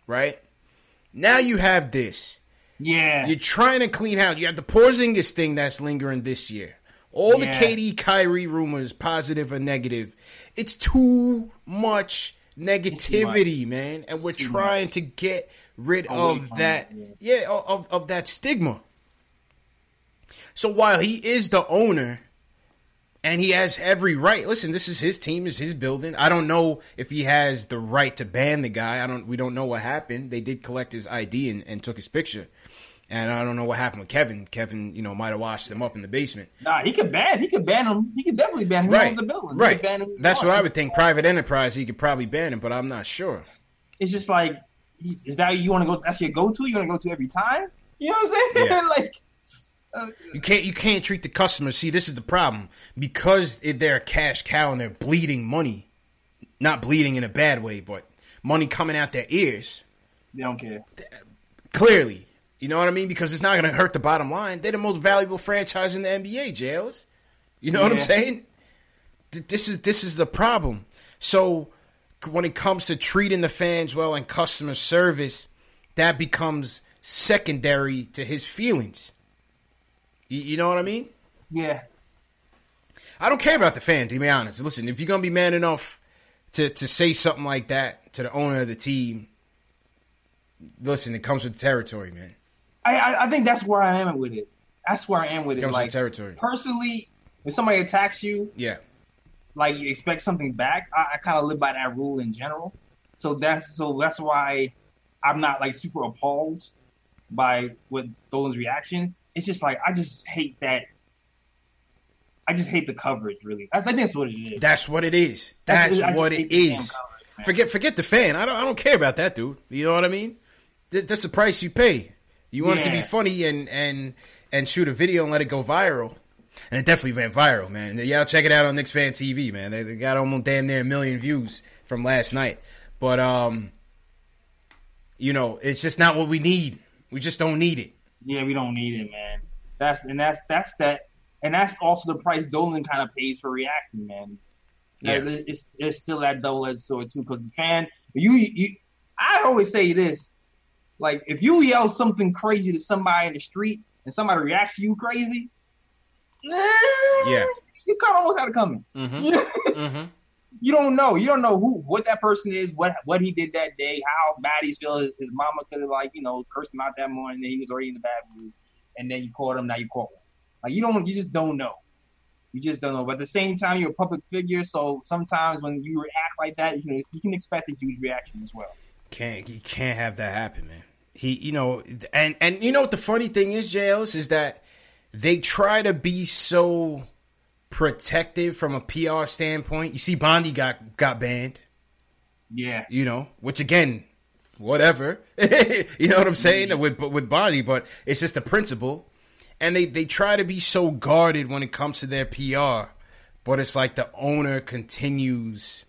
right? Now you have this. Yeah. You're trying to clean house. You have the Porzingis thing that's lingering this year. All the Yeah. KD Kyrie rumors, positive or negative. It's too much negativity, man. And we're trying to get rid of that. Yeah, of, of that stigma. So while he is the owner and he has every right, listen, this is his team, is his building. I don't know if he has the right to ban the guy. I don't we don't know what happened. They did collect his ID and, and took his picture. And I don't know what happened with Kevin. Kevin, you know, might have washed him up in the basement. Nah, he could ban. He could ban him. He could definitely ban him. Right. the building. Right. That's what I would think. Private enterprise, he could probably ban him, but I'm not sure. It's just like, is that you want to go? That's your go-to. You want to go to every time? You know what I'm saying? Yeah. [laughs] like, uh, You can't you can't treat the customers. See, this is the problem because it, they're a cash cow and they're bleeding money, not bleeding in a bad way, but money coming out their ears. they don't care. Clearly, you know what I mean? Because it's not going to hurt the bottom line. They're the most valuable franchise in the NBA, jails. You know what I'm saying? This is this is the problem. So when it comes to treating the fans well and customer service, that becomes secondary to his feelings. You, you know what I mean? Yeah. I don't care about the fan, to be honest. Listen, if you're gonna be man enough to to say something like that to the owner of the team, listen, it comes with the territory, man. I, I I think that's where I am with it. That's where I am with It comes Like territory. personally, when somebody attacks you, Yeah. like you expect something back. I, I kind of live by that rule in general. So that's so that's why I'm not like super appalled by what Dolan's reaction. It's just like I just hate that. I just hate the coverage. Really, I think that's what it is. That's what it is. That's I just what it is. coverage. Forget forget the fan. I don't I don't care about that dude. You know what I mean? That's the price you pay. You want it to be funny and and and shoot a video and let it go viral. And it definitely went viral, man. Y'all check it out on Knicks Fan TV, man. They, they got almost damn near a million views from last night. But um, you know, it's just not what we need. We just don't need it. Yeah, we don't need it, man. That's and that's that's that, and that's also the price Dolan kind of pays for reacting, man. Yeah. It's it's still that double edged sword too, because the fan, you you, I always say this, like if you yell something crazy to somebody in the street and somebody reacts to you crazy, Yeah. you kind of almost had it coming. Mm-hmm. You, [laughs] Mm-hmm. you don't know, you don't know who what that person is, what what he did that day, how bad he's feeling. His mama could have like you know cursed him out that morning, and he was already in the bad mood, and then you caught him, now you caught him. Like you don't, you just don't know. You just don't know. But at the same time, you're a public figure, so sometimes when you react like that, you can you can expect a huge reaction as well. Can't you can't have that happen, man. He, you know, and and you know what the funny thing is, JLs, is that they try to be so protective from a PR standpoint. You see, Bondi got got banned, Yeah, you know, which again, whatever, [laughs] you know what I'm saying? Mm-hmm. With with Bondi, but it's just a principle, and they they try to be so guarded when it comes to their PR, but it's like the owner continues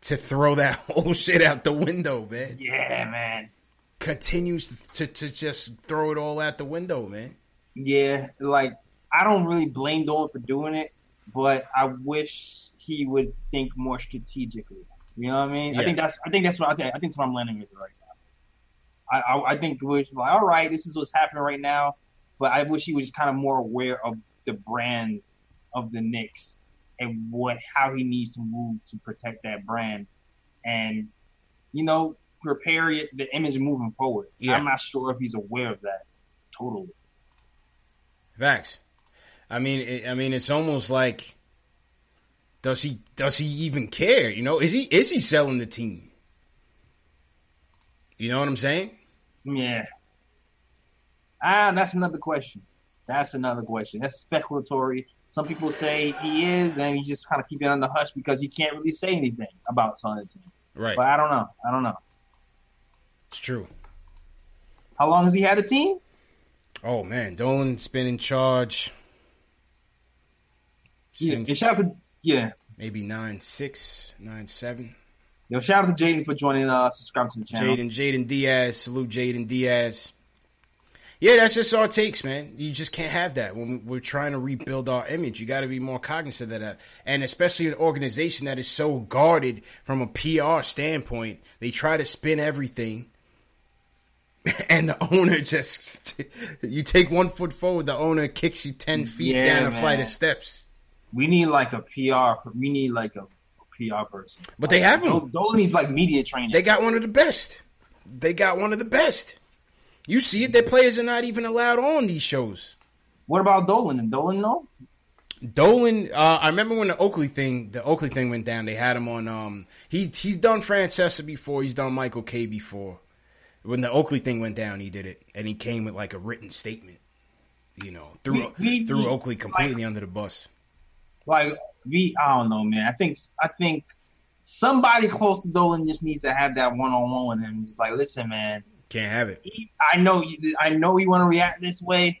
to throw that [laughs] whole shit out the window, man. Yeah, man. Continues to, to just throw it all out the window, man. Yeah, like I don't really blame Dolan for doing it, but I wish he would think more strategically. You know what I mean? Yeah. I think that's I think that's what I think. I think that's what I'm landing with right now. I I, I think was like, all right, this is what's happening right now, but I wish he was just kind of more aware of the brand of the Knicks and what how he needs to move to protect that brand, and you know prepare it, the image moving forward. Yeah. I'm not sure if he's aware of that totally. Facts. I mean, it, I mean, it's almost like does he does he even care? You know, is he is he selling the team? You know what I'm saying? Yeah. Ah, that's another question. That's another question. That's speculatory. Some people say he is, and he just kind of keep it on the hush because he can't really say anything about selling the team. Right. But I don't know. I don't know. It's true. How long has he had the team? Oh man, Dolan's been in charge Yeah. since And shout out to yeah. maybe nine six, nine seven. Yo, shout out to Jaden for joining us. Subscribe to the channel. Jaden, Jaden Diaz, salute Jaden Diaz. Yeah, that's just our takes, man. You just can't have that when we're trying to rebuild our image. You got to be more cognizant of that, and especially an organization that is so guarded from a PR standpoint. They try to spin everything, [laughs] and the owner just [laughs] you take one foot forward, the owner kicks you ten feet Yeah, down a flight of steps. We need like a PR. We need like a, PR person. But they have Dol- them. Dolan needs like media training. They got one of the best. They got one of the best. You see it. Their players are not even allowed on these shows. what about Dolan? And Dolan no? Dolan, uh, I remember when the Oakley thing, the Oakley thing went down. They had him on. Um, he he's done Francesa before. He's done Michael Kay before. When the Oakley thing went down, he did it, and he came with like a written statement. You know, threw We- we- threw we- Oakley completely under the bus. like we I don't know, man. I think I think somebody close to Dolan just needs to have that one on one with him. Just like, listen, man. Can't have it. I know you. I know you want to react this way.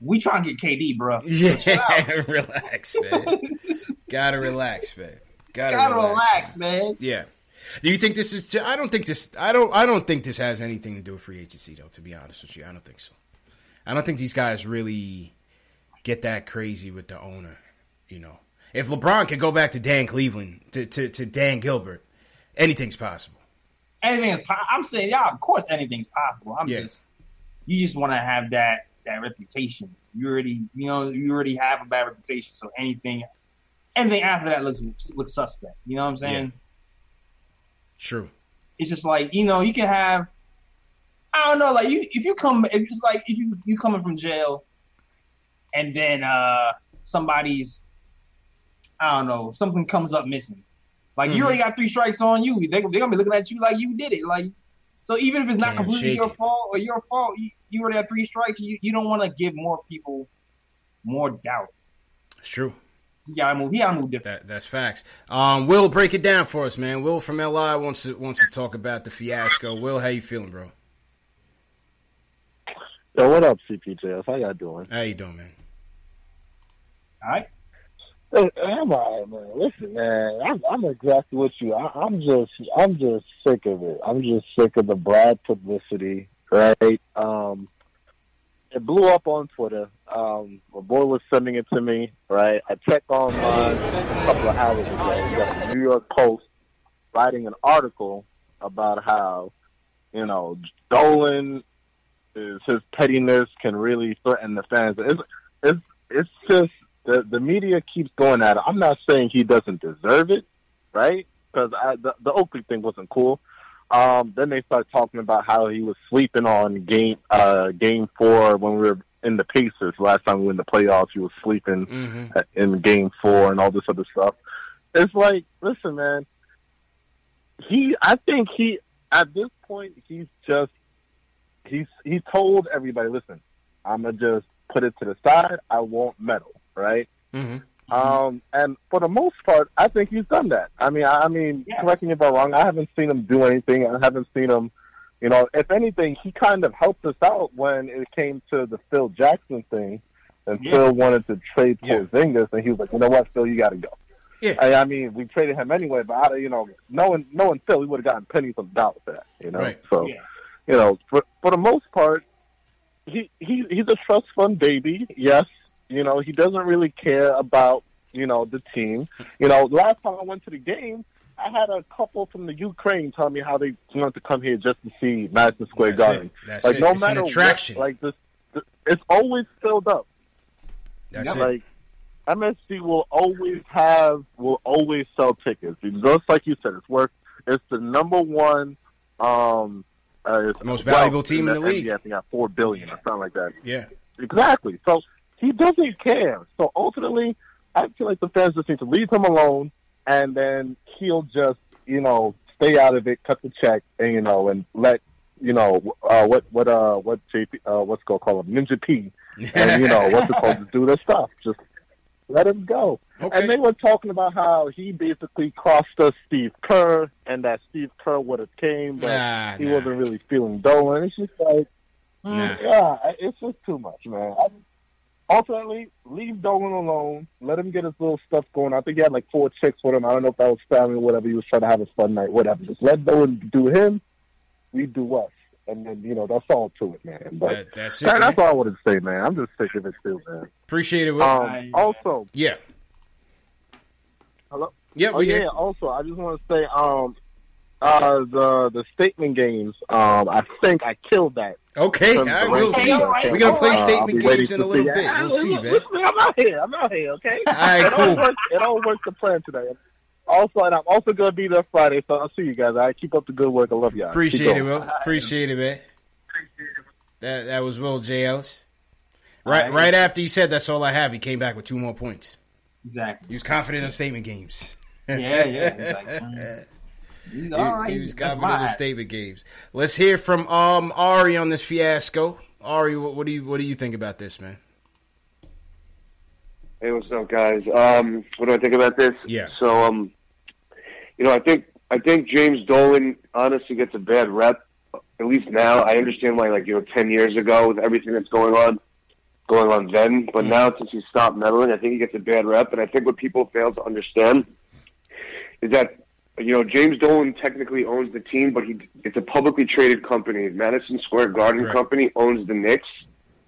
We trying to get KD, bro. [laughs] Yeah, relax, man. [laughs] Gotta relax, man. Gotta, Gotta relax. relax, man. Yeah. Do you think this is? I don't think this. I don't. I don't think this has anything to do with free agency, though. To be honest with you, I don't think so. I don't think these guys really get that crazy with the owner. You know, if LeBron could go back to Dan Cleveland to to, to Dan Gilbert, anything's possible. Anything is. Po- I'm saying, yeah, of course, anything's possible. I'm Yeah. just. You just want to have that that reputation. You already, you know, you already have a bad reputation. So anything, anything after that looks looks suspect. You know what I'm saying? True. it's just like you know you can have I don't know like you if you come if it's like if you you coming from jail and then uh somebody's I don't know something comes up missing Like you Mhm. already got three strikes on you. They, they're gonna be looking at you like you did it. Like so, even if it's not completely your it. fault or your fault, you, you already have three strikes. You you don't want to give more people more doubt. It's true. He gotta move. He gotta move different. That that's facts. Um, Will, break it down for us, man. Will from LI wants to wants to talk about the fiasco. Will, how you feeling, bro? Yo, what up, CPJS? How y'all doing? How you doing, man? All right. Hey, I'm all right, man. Listen, man, I'm, I'm exactly with you. I, I'm just, I'm just sick of it. I'm just sick of the Brad publicity, right? Um, it blew up on Twitter. Um, my boy was sending it to me, right? I checked online a couple of hours ago. We got the New York Post writing an article about how, you know, Dolan is his pettiness can really threaten the fans. It's it's it's just the the media keeps going at it. I'm not saying he doesn't deserve it, right? Because the the Oakley thing wasn't cool. Um, then they start talking about how he was sleeping on game uh game four when we were in the Pacers last time we were in the playoffs. He was sleeping Mm-hmm. in game four and all this other stuff. It's like, listen, man. He, I think he, at this point, he's just, he's, he told everybody, listen, I'm gonna just put it to the side. I won't meddle, right? Mm-hmm. Um, and for the most part, I think he's done that. I mean, I, I mean, Yes. correct me if I'm wrong. I haven't seen him do anything. I haven't seen him, you know, if anything, he kind of helped us out when it came to the Phil Jackson thing. And Yeah. Phil wanted to trade Yeah. Porzingis, and he was like, you know what, Phil, you got to go. Yeah. I, I mean, we traded him anyway, but I, you know, knowing knowing Phil, we would have gotten pennies on the dollar for that. You know, Right. so Yeah. you know, for for the most part, he he he's a trust fund baby. Yes, you know, he doesn't really care about you know the team. You know, last time I went to the game, I had a couple from the Ukraine tell me how they wanted to come here just to see Madison Square That's Garden. it. That's like it. no It's an matter attraction. what, like this, th- it's always filled up. That's it. Like MSG will always have will always sell tickets. Just like you said, it's worth. It's the number one. Um, uh, it's Most valuable team in the NBA. league. I think got four billion or something like that. Yeah. Exactly. So he doesn't care. So ultimately, I feel like the fans just need to leave him alone, and then he'll just you know stay out of it, cut the check, and you know, and let you know uh, what what uh what JP uh what's called call him Ninja P and you know what's it called to do their stuff. Just let him go. Okay. And they were talking about how he basically cost us Steve Kerr, and that Steve Kerr would have came, but Nah, he nah. wasn't really feeling Dolan. It's just like, Nah. yeah, it's just too much, man. I, ultimately, leave Dolan alone. Let him get his little stuff going. I think he had like four chicks with him. I don't know if that was family or whatever. He was trying to have a fun night, whatever. Just let Dolan do him. We do us. And then, you know, that's all to it, man. But That, that's it. that- that's all I wanted to say, man. I'm just sick of it too, man. Appreciate it. Um, I- also, yeah. Hello? Yeah, Oh we yeah. here. Also, I just want to say, um, uh, the the statement games. Um, I think I killed that. Okay, all right, we'll see. that came We're gonna play Uh, statement be waiting games in a little see. bit. We'll see, listen, man. listen, I'm out here. I'm out here. Okay. All right, it cool. All works, it all works to plan today. Also, and I'm also gonna be there Friday, so I'll see you guys. I keep up the good work. I love y'all. Appreciate it, going. Will. Appreciate it, man. That that was Will J. Ellis. Right, All right. right after he said that's all I have, he came back with two more points. Exactly. He was confident in statement games. Yeah, yeah. [laughs] He's like, he's He, all right. he was That's confident in my- statement games. Let's hear from um Ari on this fiasco. Ari, what, what do you what do you think about this, man? Hey, what's up, guys? Um, what do I think about this? Yeah. So, um, you know, I think I think James Dolan honestly gets a bad rep. At least now, I understand why, like you know, ten years ago with everything that's going on, going on then. But now, since he stopped meddling, I think he gets a bad rep. And I think what people fail to understand is that you know James Dolan technically owns the team, but he it's a publicly traded company. Madison Square Garden Correct. Company owns the Knicks.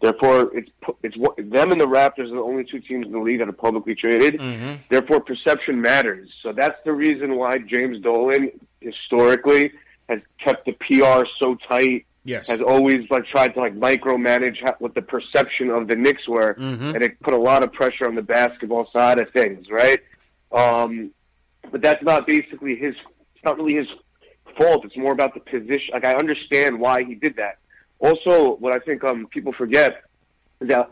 Therefore, it's it's them and the Raptors are the only two teams in the league that are publicly traded. Mm-hmm. Therefore, perception matters. So that's the reason why James Dolan historically has kept the PR so tight. Yes. Has always like tried to like micromanage how, what the perception of the Knicks were, Mhm. and it put a lot of pressure on the basketball side of things, right? Um, but that's not basically his. It's not really his fault. It's more about the position. Like I understand why he did that. Also, what I think um, people forget is that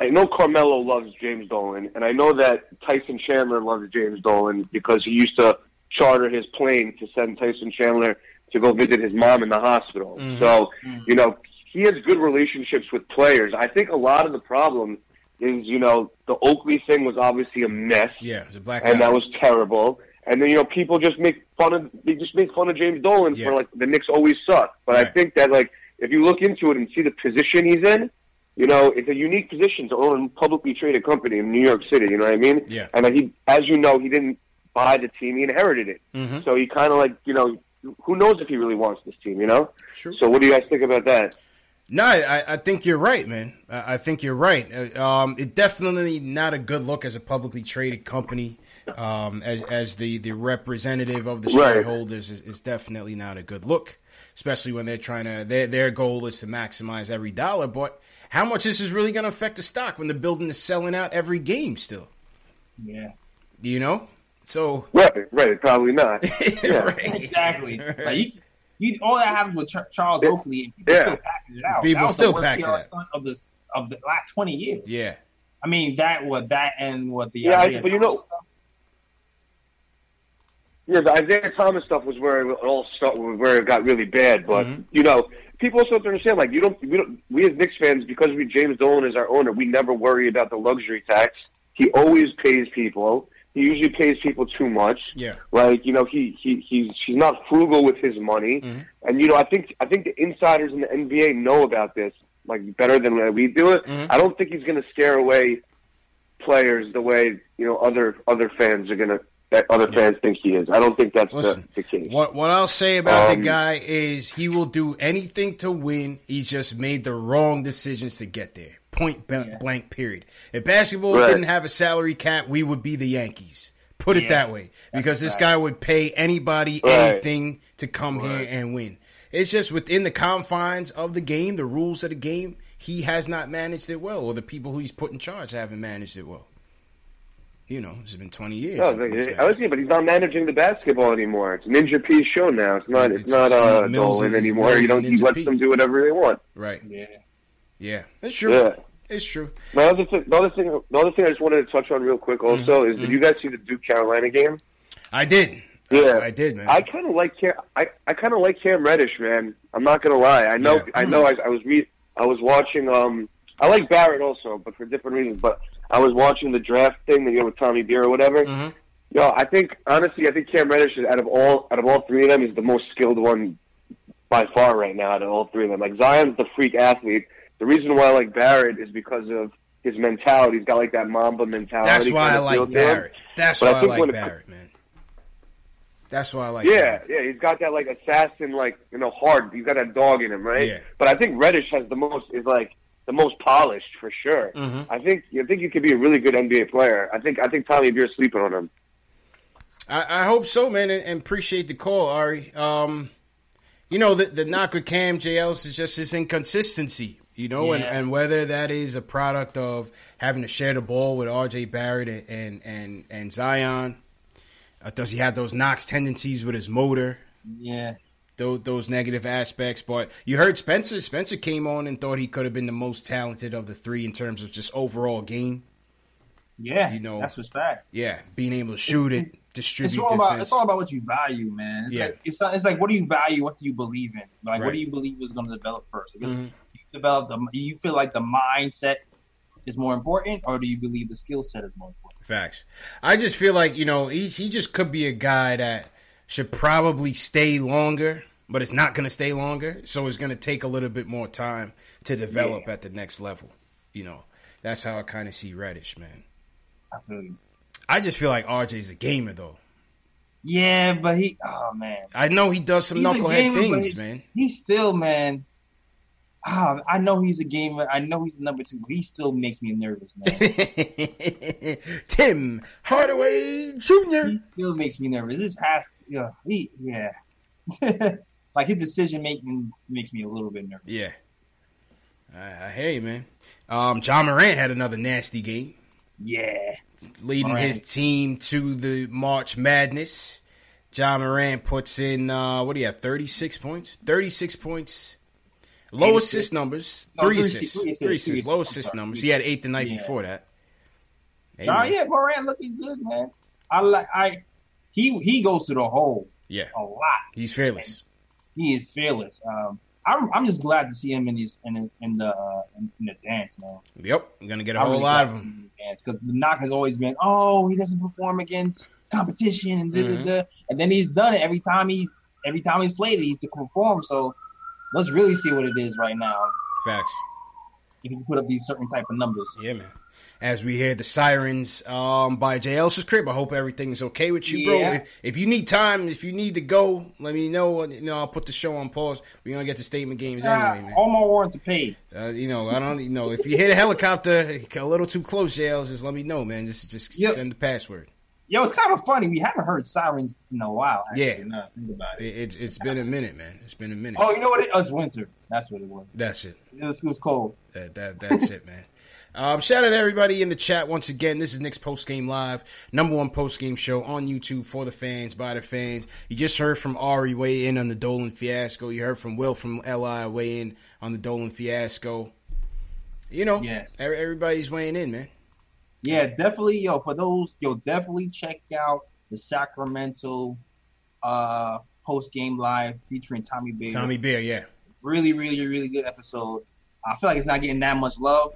I know Carmelo loves James Dolan, and I know that Tyson Chandler loves James Dolan because he used to charter his plane to send Tyson Chandler to go visit his mom in the hospital. Mhm. So, you know, he has good relationships with players. I think a lot of the problem is, you know, the Oakley thing was obviously a mess, Yeah, it's a black and that was terrible. And then you know, people just make fun of they just make fun of James Dolan Yeah. for like the Knicks always suck. But I think that like if you look into it and see the position he's in, you know, it's a unique position to own a publicly traded company in New York City. You know what I mean? Yeah. And he, as you know, he didn't buy the team; he inherited it. Mhm. So he kind of like you know, who knows if he really wants this team? You know? True. So what do you guys think about that? No, I, I think you're right, man. I, I think you're right. Uh, Um, it definitely not a good look as a publicly traded company. Um, as as the, the representative of the Right. shareholders is, is definitely not a good look, especially when they're trying to their their goal is to maximize every dollar. But how much this is really going to affect the stock when the building is selling out every game still? Yeah. Do you know? So Right, right, probably not. [laughs] Yeah. right. Exactly. Like you, you, all that happens with Char- Charles Oakley, and people Yeah. still package it out. People that was still the worst it out. of this of the last twenty years. Yeah. I mean that what that and what the Yeah, I- but you know- stuff. Yeah, the Isiah Thomas stuff was where it all started, where it got really bad. But Mhm. you know, people also have to understand, like you don't, we don't, we as Knicks fans, because we James Dolan is our owner, we never worry about the luxury tax. He always pays people. He usually pays people too much. Yeah. Like you know, he he he's he's not frugal with his money. Mhm. And you know, I think I think the insiders in the NBA know about this like better than we do it. Mhm. I don't think he's going to scare away players the way you know other other fans are going to that other fans think he is. I don't think that's Listen, the, the case. What what I'll say about the Um, guy is he will do anything to win. He just made the wrong decisions to get there. Point blank, blank period. If basketball Right. didn't have a salary cap, we would be the Yankees. Put it that way. Because a this fact. guy would pay anybody Right. anything to come here and win. It's just within the confines of the game, the rules of the game, he has not managed it well, or the people who he's put in charge haven't managed it well. You know, it's been twenty years. No, I was saying, but he's not managing the basketball anymore. It's Ninja Piece show now. It's not. It's, It's not Steve uh, Mills Dolan and anymore. Mills You don't. and He lets Pete. them do whatever they want. Right. Yeah. Yeah. It's true. Yeah. It's true. The other thing, the other thing, the other thing I just wanted to touch on real quick also Mm-hmm. is did you guys see the Duke Carolina game? I did. Yeah, I, I did, man. I kind of like Cam. I, I kind of like Cam Reddish, man. I'm not gonna lie. I know. Yeah. I know. I, I was re- I was watching. Um, I like Barrett also, but for different reasons. But I was watching the draft thing, that you know, with Tommy Beer or whatever. Mhm. Yo, I think honestly, I think Cam Reddish is out of all out of all three of them is the most skilled one by far right now. Out of all three of them, like Zion's the freak athlete. The reason why I like Barrett is because of his mentality. He's got like that Mamba mentality. That's why I like. Barrett. That's But why I think like when it- Barrett, man. That's why I like. Yeah, Barrett. yeah, he's got that like assassin, like you know, hard. He's got that dog in him, right? Yeah. But I think Reddish has the most is like the most polished for sure. Mhm. I think I think he could be a really good NBA player. I think I think Tommy Beer's sleeping on him. I, I hope so, man, and, and appreciate the call, Ari. Um, you know, the the knock with Cam JL is just his inconsistency. You know, and, Yeah. and whether that is a product of having to share the ball with R.J. Barrett and and and, and Zion. Uh, does he have those knocks tendencies with his motor? Yeah. Those, those negative aspects. But you heard Spencer. Spencer came on and thought he could have been the most talented of the three in terms of just overall game. Yeah. You know, that's what's fact. Yeah, being able to shoot it, distribute It's all about it's all about what you value, man. It's Yeah. like it's not, it's like what do you value? What do you believe in? Like what do you believe is going to develop first? If Mhm. You develop the you feel like the mindset is more important, or do you believe the skill set is more important? Facts. I just feel like you know he he just could be a guy that should probably stay longer, but it's not going to stay longer. So it's going to take a little bit more time to develop at the next level. You know, that's how I kind of see Reddish, man. I feel you. I just feel like RJ's a gamer though. Yeah, but he oh man, I know he does some He's knucklehead gamer, things, man. He's still man. Ah, I know he's a gamer. I know he's the number two, but he still makes me nervous, man. [laughs] Tim Hardaway Jr. he still makes me nervous. This has, yeah, he, yeah. [laughs] like his decision making makes me a little bit nervous. Yeah. I, I hear you, man. Um, Ja Morant had another nasty game, Yeah, leading Morant. his team to the March Madness. Ja Morant puts in uh, what do you have? Thirty six points. Thirty six points. Low 86. assist numbers. No, three three assists. three assists, assists. Low assist numbers. He had eight the night Yeah. before that. Hey, Ja, yeah, Morant looking good, man. I like I. he he goes to the hole Yeah, a lot. he's fearless. He is fearless. Um, I'm I'm just glad to see him in his in the in the, uh, in, in the dance, man. Yep, I'm gonna get a whole really lot of to see them. him dance because the knock has always been, oh, he doesn't perform against competition and da, Mhm. da, da. and then he's done it every time he's every time he's played it, he's to perform. So let's really see what it is right now. Facts. If you put up these certain type of numbers. Yeah, man. As we hear the sirens um, by Jay Ellis's crib, I hope everything's okay with you, bro. If, if you need time, if you need to go, let me know. You know, I'll put the show on pause. We're gonna get to statement games Ah, anyway, man. all my warrants are paid. Uh, you know, I don't. You know, if you hit a helicopter a little too close, Jay Ellis, just let me know, man. Just just Yep. send the password. Yo, it's kind of funny. We haven't heard sirens in a while. Actually, Yeah. now that I think about it. It, it's it's been a minute, man. It's been a minute. Oh, you know what? It was winter. That's what it was. That's it. It was, it was cold. That, that that's it, man. Um, shout out to everybody in the chat once again. This is Knicks Post Game Live, number one post game show on YouTube for the fans, by the fans. You just heard from Ari weigh in on the Dolan fiasco. You heard from Will from Li weigh in on the Dolan fiasco. You know, Yes. every- everybody's weighing in, man. Yeah, definitely. Yo, for those, yo, definitely check out the Sacramento uh post game live featuring Tommy Beer. Tommy Beer, yeah. really, really, really good episode. I feel like it's not getting that much love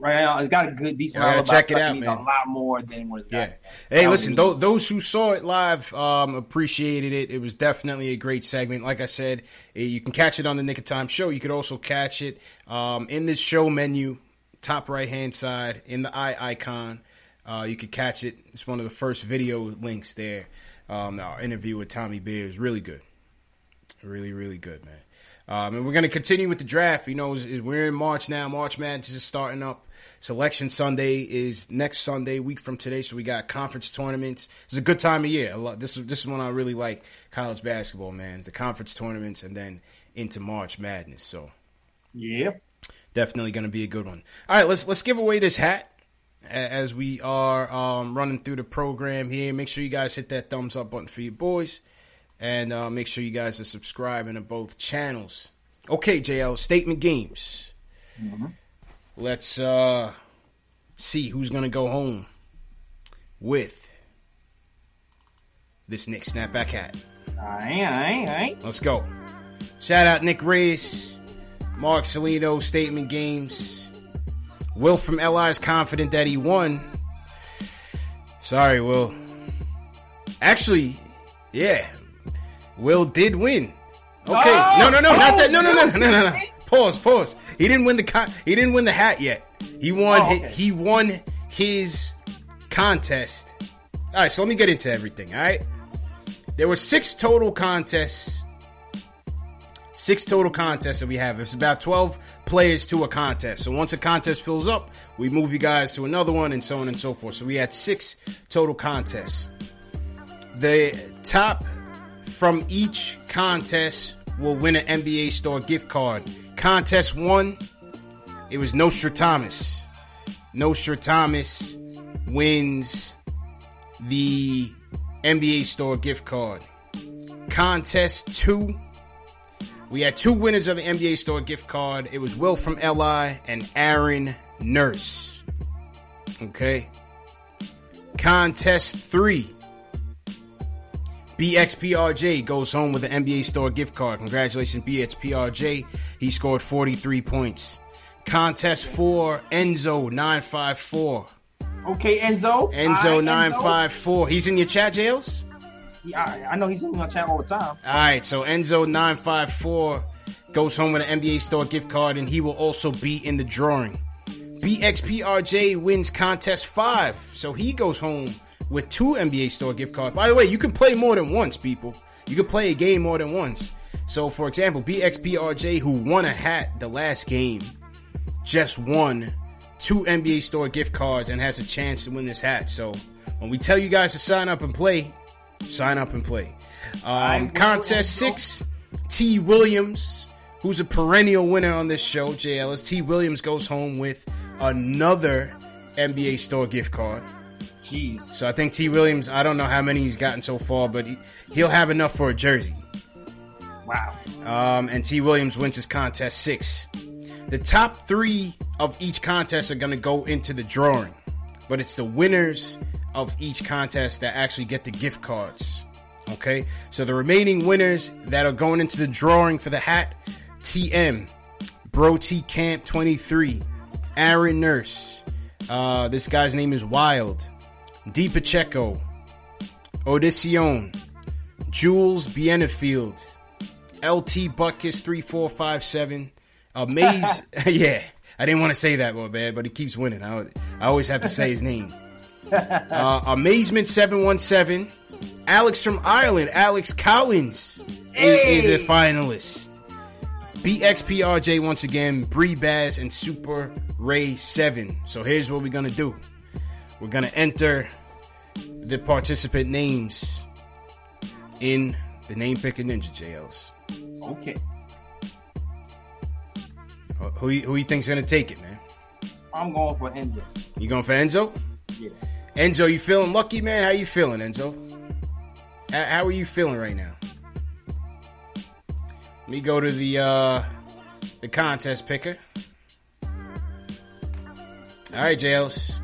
right now. It's got a good, decent. I gotta check it out, man. A lot more than what it's Yeah. got. Hey, That listen, those, those who saw it live um, appreciated it. It was definitely a great segment. Like I said, eh, you can catch it on the Knick of Time show. You could also catch it um, in the show menu, top right hand side, in the eye icon. Uh, you could catch it. It's one of the first video links there. Um, our interview with Tommy Beer is really good. Really, really good, man. Um, and we're going to continue with the draft. You know, we're in March now. March Madness is starting up. Selection Sunday is next Sunday, week from today. So we got conference tournaments. It's a good time of year. Lot, this is this is when I really like college basketball, man. The conference tournaments and then into March Madness. So Yeah. definitely going to be a good one. All right, let's let's give away this hat as we are um, running through the program here. Make sure you guys hit that thumbs up button for your boys, and uh, make sure you guys are subscribing to both channels. Okay, JL, statement games. Let's uh, see who's going to go home with this Nick Snapback hat. Aye, aye, aye. Let's go. Shout out Nick Reyes, Mark Salino, Statement Games. Will from LI is confident that he won. Sorry, Will. Actually, yeah, Will did win. Okay, Oh, no, no, no, not that. No, no, no, no, no, no. Pause, pause. He didn't win the con- he didn't win the hat yet. He won. Oh, okay. he won his contest. All right, so let me get into everything. All right, there were six total contests. Six total contests that we have. It's about 12 players to a contest. So once a contest fills up, we move you guys to another one and so on and so forth. So we had six total contests. The top from each contest will win an NBA store gift card. Contest one, it was Nostradamus. Nostradamus wins the NBA store gift card. Contest two, we had two winners of the NBA store gift card. It was Will from LI and Aaron Nurse. Okay. Contest three. BXPRJ goes home with an NBA store gift card. Congratulations, BXPRJ. He scored 43 points. Contest four, Enzo954. Okay, Enzo. Enzo954. He's in your chat, Jails? Yeah, I, I know he's in my chat all the time. All right, so Enzo954 goes home with an NBA store gift card, and he will also be in the drawing. BXPRJ wins contest five, so he goes home with two NBA store gift cards. By the way, you can play more than once, people. You can play a game more than once. So, for example, BXPRJ, who won a hat the last game, just won two NBA store gift cards and has a chance to win this hat. So, when we tell you guys to sign up and play, sign up and play. Um, contest six, T. Williams, who's a perennial winner on this show, J. Ellis. T. Williams goes home with another NBA store gift card. Jeez. So I think T. Williams, I don't know how many he's gotten so far, but he, he'll have enough for a jersey. Wow. Um, and T. Williams wins his contest six. The top three of each contest are going to go into the drawing, but it's the winners of each contest that actually get the gift cards. Okay, so the remaining winners that are going into the drawing for the hat TM, Bro T Camp 23, Aaron Nurse, uh, this guy's name is Wild, D Pacheco, Odysseon, Jules Bienefield, LT Buckus 3457, Amaze, [laughs] [laughs] yeah, I didn't want to say that, one, man, but he keeps winning. I, I always have to say his name. [laughs] Uh, Amazement 717, Alex from Ireland, Alex Collins is, is a finalist. BXPRJ once again, Bree Baz, and Super Ray 7. So here's what we're gonna do. We're gonna enter the participant names in the name picker ninja jails. Okay. Who, who, you- who you think's gonna take it, man? I'm going for Enzo. You going for Enzo? Yeah. Enzo, you feeling lucky, man? How you feeling, Enzo? How, how are you feeling right now? Let me go to the uh the contest picker. All right, Jails.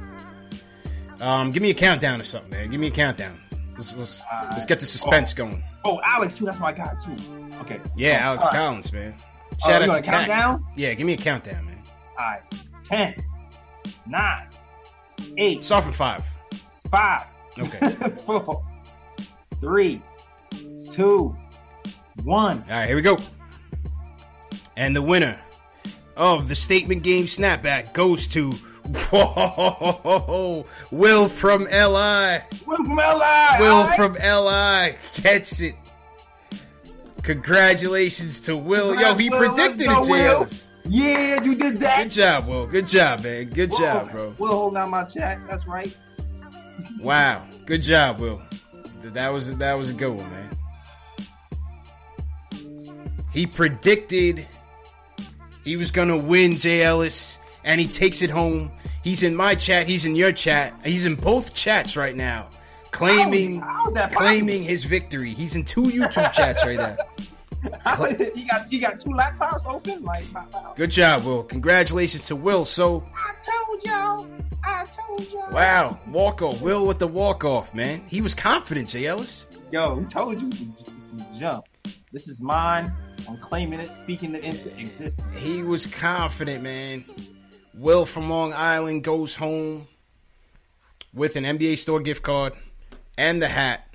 Um, give me a countdown or something, man. Give me a countdown. Let's let's, let's get the suspense going. Oh, Alex too. That's my guy too. Okay. Yeah, Oh, Alex right. Collins, man. Oh, Shout you out to countdown? Yeah, give me a countdown, man. All right. Ten, nine, eight. Start from five. Five. Okay. [laughs] four, three, two, one. All right, here we go. And the winner of the statement game snapback goes to whoa, Will from LI. Will from LI. Will from LI gets it. Congratulations to Will. Yo, he Will. predicted it, Let's go, Will. Jails. Yeah, you did that. Good job, Will. Good job, man. Good Will, job, bro. Will hold down my chat. That's right. Wow. Good job, Will. That was that was a good one, man. He predicted he was gonna win J. Ellis, and he takes it home. He's in my chat. He's in your chat. He's in both chats right now, claiming How is that claiming his victory. He's in two YouTube chats right now. [laughs] he got he got two laptops open. Like, wow. Good job, Will. Congratulations to Will. So I told y'all. I told y'all. wow, walk off. Will with the walk off, man. He was confident, J. Ellis. Yo, who told you to jump? This is mine. I'm claiming it, speaking it into existence. He was confident, man. Will from Long Island goes home with an NBA store gift card and the hat.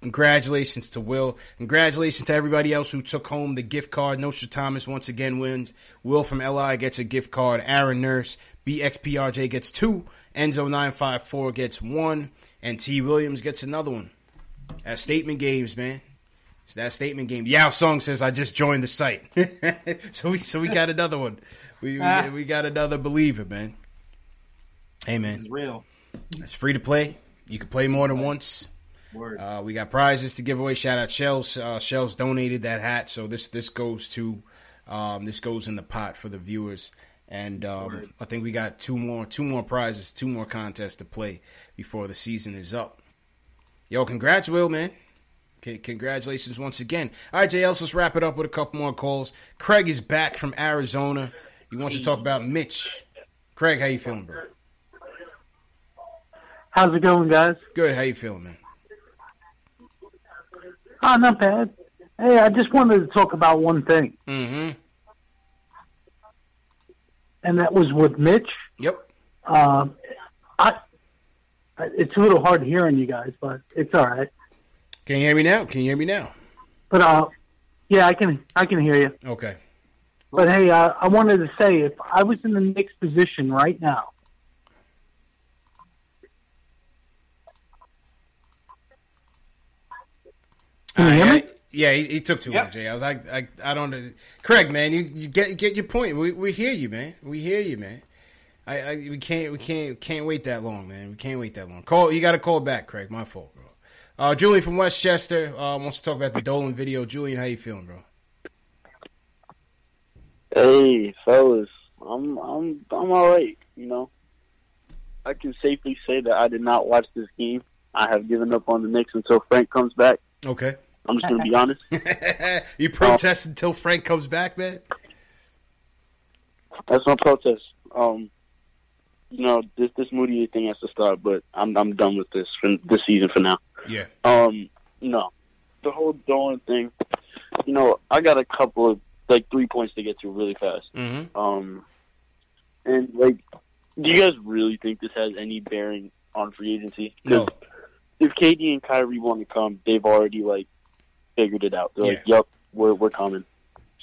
Congratulations to Will. Congratulations to everybody else who took home the gift card. Nostra Thomas once again wins. Will from LI gets a gift card. Aaron Nurse, BXPRJ gets two. Enzo954 gets one. And T. Williams gets another one. That statement games, man. It's that statement game. Yao Song says, "I just joined the site." [laughs] so we so we got another one. We we, Ah. we got another believer, man. Hey This man, is real. it's free to play. You can play more than once. Word. Uh, we got prizes to give away. Shout out Shells. Uh, Shells donated that hat, so this this goes to um, this goes in the pot for the viewers. And um, I think we got two more two more prizes, two more contests to play before the season is up. Yo, congrats, Will, man. C- congratulations once again. All right, JL, let's wrap it up with a couple more calls. Craig is back from Arizona. He wants to talk about Mitch. Craig, how you feeling, bro? How's it going, guys? Good. How you feeling, man? Oh, not bad. Hey, I just wanted to talk about one thing, Mm-hmm. and that was with Mitch. Yep. Um, I, it's a little hard hearing you guys, but it's all right. Can you hear me now? Can you hear me now? But uh, yeah, I can I can hear you. Okay. But hey, uh, I wanted to say if I was in the Knicks position right now, Can you Uh, hear yeah, me? yeah, he, he took too long, Jay. I was like, I, I don't know. Craig, man, you, you get get your point. We, we hear you, man. We hear you, man. I, I we can't we can't can't wait that long, man. We can't wait that long. Call you got to call back, Craig. My fault, bro. Uh, Julian from Westchester uh, wants to talk about the Dolan video. Julian, how you feeling, bro? Hey, fellas, I'm I'm I'm all right. You know, I can safely say that I did not watch this game. I have given up on the Knicks until Frank comes back. Okay. I'm just gonna be honest. [laughs] you protest until Frank comes back, man. That's my protest. Um, you know, this this Moody thing has to start, But I'm I'm done with this for this season for now. Yeah. Um, no, the whole Dolan thing. You know, I got a couple of like three points to get to really fast. Mm-hmm. Um, and like, do you guys really think this has any bearing on free agency? No. If KD and Kyrie want to come, they've already like figured it out. They're like, "Yep, we're we're coming."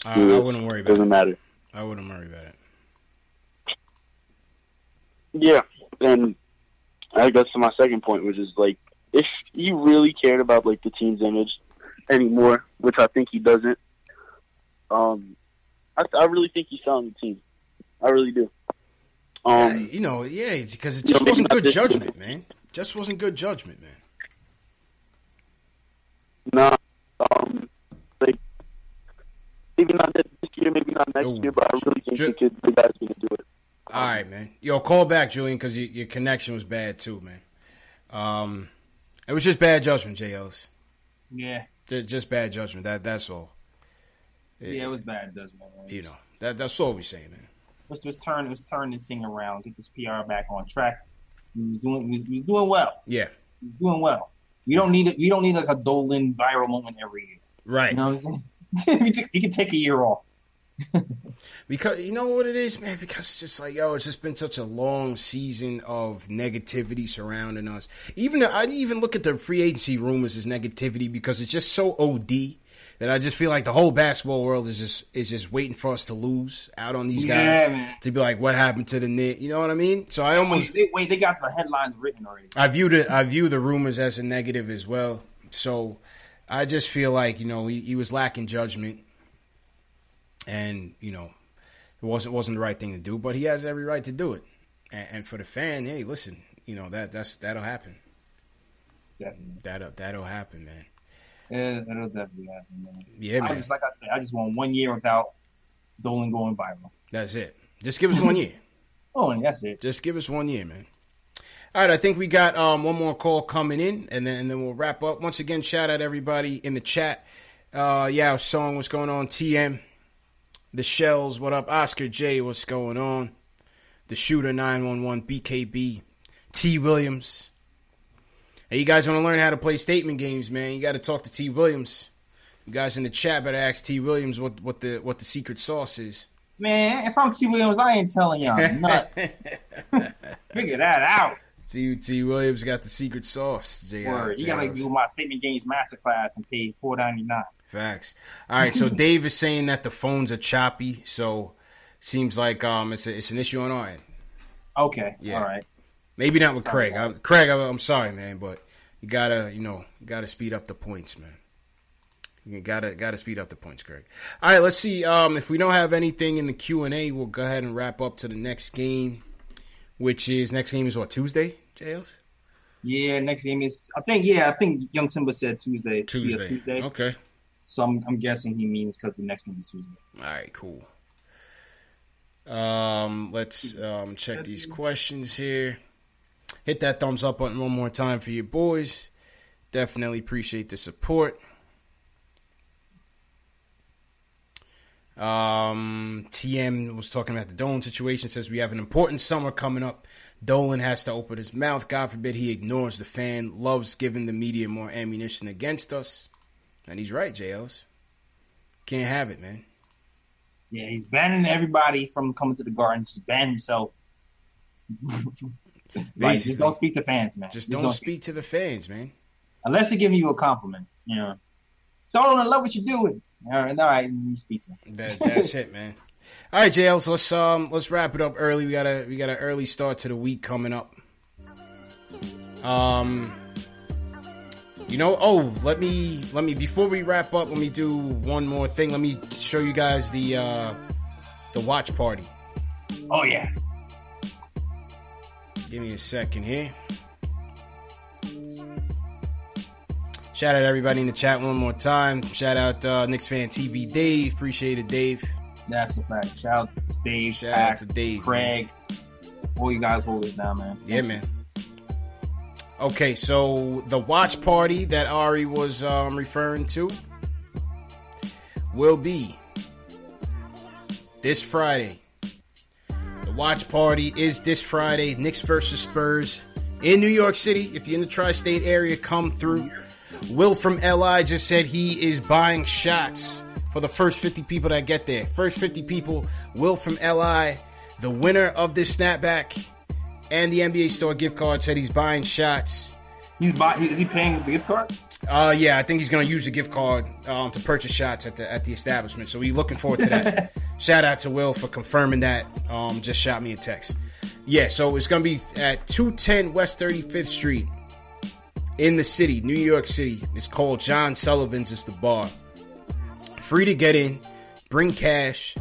I, I wouldn't worry about it. Doesn't matter. I wouldn't worry about it. Yeah, and I guess to my second point, which is like, if he really cared about like the team's image anymore, which I think he doesn't, um, I, I really think he's selling the team. I really do. Yeah, Um, you know, yeah, because it you know, just maybe wasn't good this judgment, man. Just wasn't good judgment, man. Nah, um, like maybe not this year, maybe not next year, but I really think the, kid, the guy's gonna do it. All right, man. Yo, call back, Julian, because your, your connection was bad too, man. Um, it was just bad judgment, J. Ellis. Yeah. Ju- Just bad judgment. That that's all. Yeah, it was bad judgment. Man. You know that that's all we're saying, man. Let's just turn let's turn this thing around, get this PR back on track. He was doing he was, was doing well. Yeah. He was doing well. We don't need it. We don't need like a Dolan viral moment every year. Right. You know what I'm saying? [laughs] he can take a year off. [laughs] Because you know what it is, man. Because it's just like yo, it's just been such a long season of negativity surrounding us. Even I didn't even look at the free agency rumors as negativity because it's just so od that I just feel like the whole basketball world is just is just waiting for us to lose out on these guys Yeah, man. to be like, what happened to the knit? You know what I mean? So I almost Wait, wait, they got the headlines written already. I view the I view the rumors as a negative as well. So I just feel like you know he, he was lacking judgment, and you know it wasn't wasn't the right thing to do. But he has every right to do it. And, and for the fan, hey, listen, you know that that's that'll happen. Definitely. That'll that'll happen, man. Yeah, that'll definitely happen, man. Yeah, I man. just like I said, I just want one year without Dolan going viral. That's it. Just give us one year. [laughs] Oh, and that's it. Just give us one year, man. All right, I think we got um, one more call coming in, and then and then we'll wrap up. Once again, shout out everybody in the chat. Uh, yeah, song, what's going on? TM, the Shells, what up? Oscar J, what's going on? The Shooter nine one one, BKB, T Williams. Hey, you guys want to learn how to play statement games, man? You got to talk to T Williams. You guys in the chat better ask T Williams what what the what the secret sauce is. Man, if I'm T Williams, I ain't telling y'all [laughs] nothing. Figure that out. T T Williams got the secret sauce. J- Word. You gotta do my statement games masterclass and pay four ninety nine. Facts. All right, so [laughs] Dave is saying that the phones are choppy, so seems like um it's a, it's an issue on our end. Okay. Yeah. All right. Maybe not with Craig. I'm, Craig, I'm, I'm sorry, man, but you gotta you know you gotta speed up the points, man. You gotta gotta speed up the points, Craig. All right, let's see. Um, if we don't have anything in the Q and A, we'll go ahead and wrap up to the next game, which is next game is what Tuesday, Jails. Yeah, next game is I think yeah, I think Young Simba said Tuesday. Tuesday. Tuesday. Okay. So I'm I'm guessing he means because the next game is Tuesday. All right, cool. Um, let's um, check these questions here. Hit that thumbs up button one more time for you boys. Definitely appreciate the support. Um, TM was talking about the Dolan situation. Says we have an important summer coming up. Dolan has to open his mouth. God forbid he ignores the fan. Loves giving the media more ammunition against us. And he's right, JLs. Can't have it, man. Yeah, he's banning everybody from coming to the garden. Just ban himself. [laughs] like, just don't speak to fans, man. Just don't speak to the fans, man. unless they're giving you a compliment. You know, Dolan, I love what you're doing. All right, all right, you speak to him. That, that's it, man. All right, JLs, let's um let's wrap it up early. We got a we got an early start to the week coming up. Um, you know, oh, let me let me before we wrap up, let me do one more thing. Let me show you guys the uh the watch party. Oh yeah. Give me a second here. Shout out everybody in the chat one more time. Shout out uh, Knicks fan TV Dave. Appreciate it, Dave. That's a fact. Shout out to Dave, Shout out to Dave, Craig. All you guys hold it down, man. Yeah, man. Okay, so the watch party that Ari was um, referring to will be this Friday. Watch party is this Friday. Knicks versus Spurs in New York City. If you're in the tri-state area, come through. Will from LI just said he is buying shots for the first 50 people that get there. First 50 people, Will from LI, the winner of this snapback and the NBA store gift card, said he's buying shots. He's buy. Is he paying with the gift card? Uh, yeah, I think he's going to use the gift card um, to purchase shots at the at the establishment. So we're looking forward to that. [laughs] Shout out to Will for confirming that. Um, just shot me a text. Yeah, so it's going to be at 210 West 35th Street in the city, New York City. It's called John Sullivan's. It's the bar. Free to get in. Bring cash.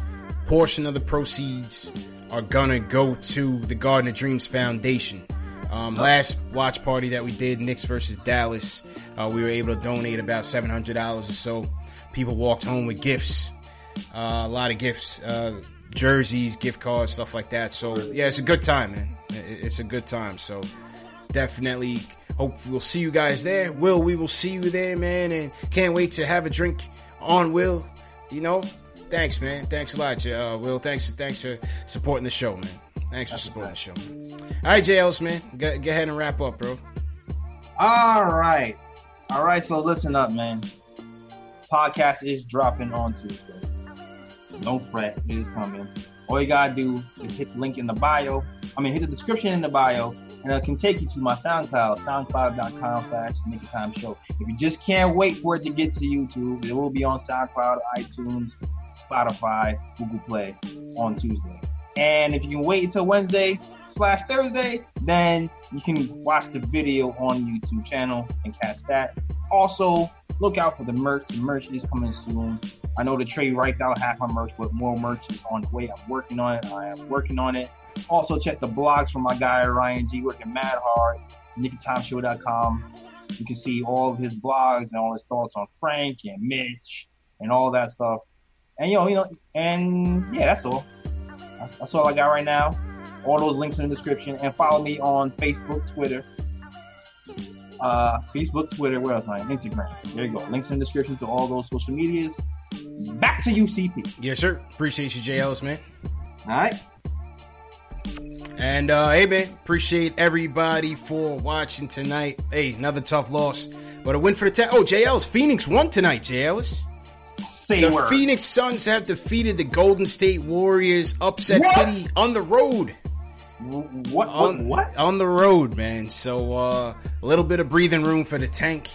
Portion of the proceeds are gonna go to the Garden of Dreams Foundation. Um, last watch party that we did, Knicks versus Dallas, uh, we were able to donate about seven hundred dollars or so. People walked home with gifts, uh, a lot of gifts, uh, jerseys, gift cards, stuff like that. So yeah, it's a good time, man. It's a good time. So definitely hope we'll see you guys there. Will, we will see you there, man, and can't wait to have a drink on Will. You know, thanks, man. Thanks a lot, uh, Will. Thanks, thanks for supporting the show, man. Thanks for supporting the show. All right, J. Ellis, man, go, go ahead and wrap up, bro. All right. All right. So listen up, man. Podcast is dropping on Tuesday. Don't fret. It is coming. All you gotta do is hit the link in the bio. I mean, hit the description in the bio, and it can take you to my SoundCloud, soundcloud.com slash Knick of Time Show. If you just can't wait for it to get to YouTube, it will be on SoundCloud, iTunes, Spotify, Google Play on Tuesday. And if you can wait until Wednesday slash Thursday, then you can watch the video on YouTube channel and catch that. Also, look out for the merch. The merch is coming soon. I know the trade right out half my merch, but more merch is on the way. I'm working on it. I am working on it. Also, check the blogs from my guy Ryan G, working mad hard. NickyTimeshow.com. You can see all of his blogs and all his thoughts on Frank and Mitch and all that stuff. And you know, you know, and yeah, that's all. That's- all I got right now. All those links in the description, and follow me on Facebook, Twitter, uh, Facebook, Twitter. Where else? I am? Instagram. There you go. Links in the description to all those social medias. Back to you, CP. Yes, sir. Appreciate you, J. Ellis, man. All right. And uh, hey, man, appreciate everybody for watching tonight. Hey, another tough loss, but a win for the Tech. Oh, J. Ellis, Phoenix won tonight. J. Say the word. Phoenix Suns have defeated the Golden State Warriors, upset What? city on the road. What? On, what? On the road, man. So uh, a little bit of breathing room for the tank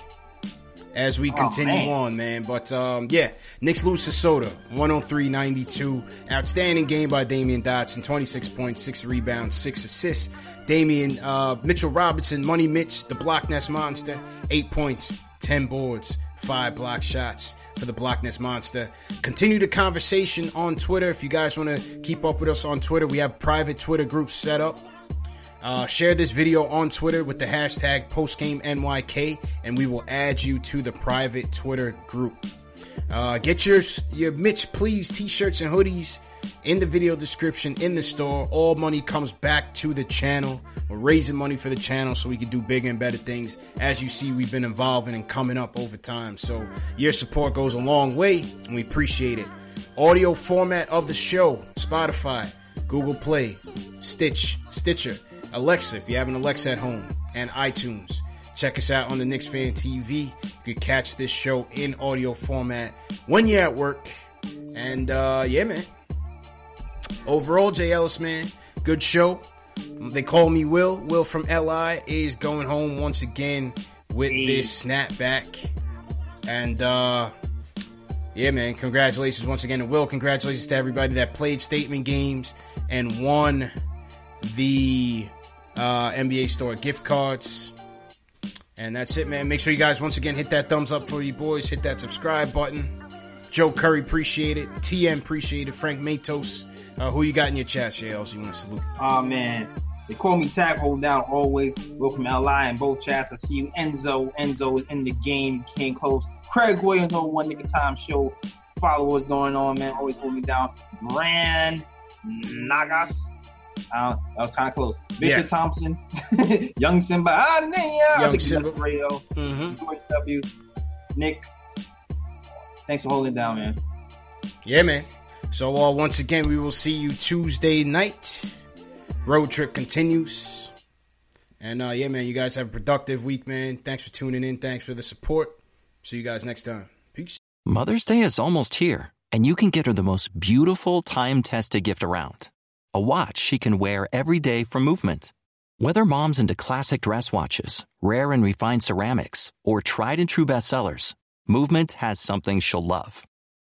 as we Oh, continue man. on, man. But um, yeah, Knicks lose to Sota, 103-92. Outstanding game by Damyean Dotson, 26 points, 6 rebounds, 6 assists. Damyean uh, Mitchell Robinson, Money Mitch, the Block Ness Monster, 8 points, 10 boards, 5 block shots for the Block Ness Monster. Continue the conversation on Twitter. If you guys want to keep up with us on Twitter, we have private Twitter groups set up. Uh, share this video on Twitter with the hashtag PostGameNYK, and we will add you to the private Twitter group. Uh, get your your Mitch Please t-shirts and hoodies in the video description in the store. All money comes back to the channel. We're raising money for the channel so we can do bigger and better things. As you see, we've been evolving and coming up over time. So your support goes a long way, and we appreciate it. Audio format of the show: Spotify, Google Play, Stitch, Stitcher, Alexa if you have an Alexa at home, and iTunes. Check us out on the Knicks Fan TV. You can catch this show in audio format when you're at work. And uh, yeah, man. Overall, J. Ellis, man, good show. They call me Will. Will from LI is going home once again with this snapback. And uh yeah, man, congratulations once again to Will. Congratulations to everybody that played statement games and won the uh, NBA store gift cards. And that's it, man. Make sure you guys once again hit that thumbs up for you boys. Hit that subscribe button. Joe Curry, appreciate it. TM, appreciate it. Frank Matos, uh, who you got in your chat, JLs? You want to salute? Oh man. They call me tag hold down always. Welcome LI in both chats. I see you. Enzo. Enzo is in the game. Came close. Craig Williams on One Knick of Time Show. Follow what's going on, man. Always hold me down. Brand Nagas. Uh, that was kind of close. Victor Yeah. Thompson, [laughs] Young Simba, ah, the name, yeah, I Young Simba. Radio, Mm-hmm. George W, Nick. Thanks for holding down, man. Yeah, man. So uh, once again, we will see you Tuesday night road trip continues. And uh, yeah, man, you guys have a productive week, man. Thanks for tuning in. Thanks for the support. See you guys next time. Peace. Mother's Day is almost here, and you can get her the most beautiful time tested gift around a watch she can wear every day from movement. Whether mom's into classic dress watches, rare and refined ceramics, or tried and true bestsellers, Movement has something she'll love.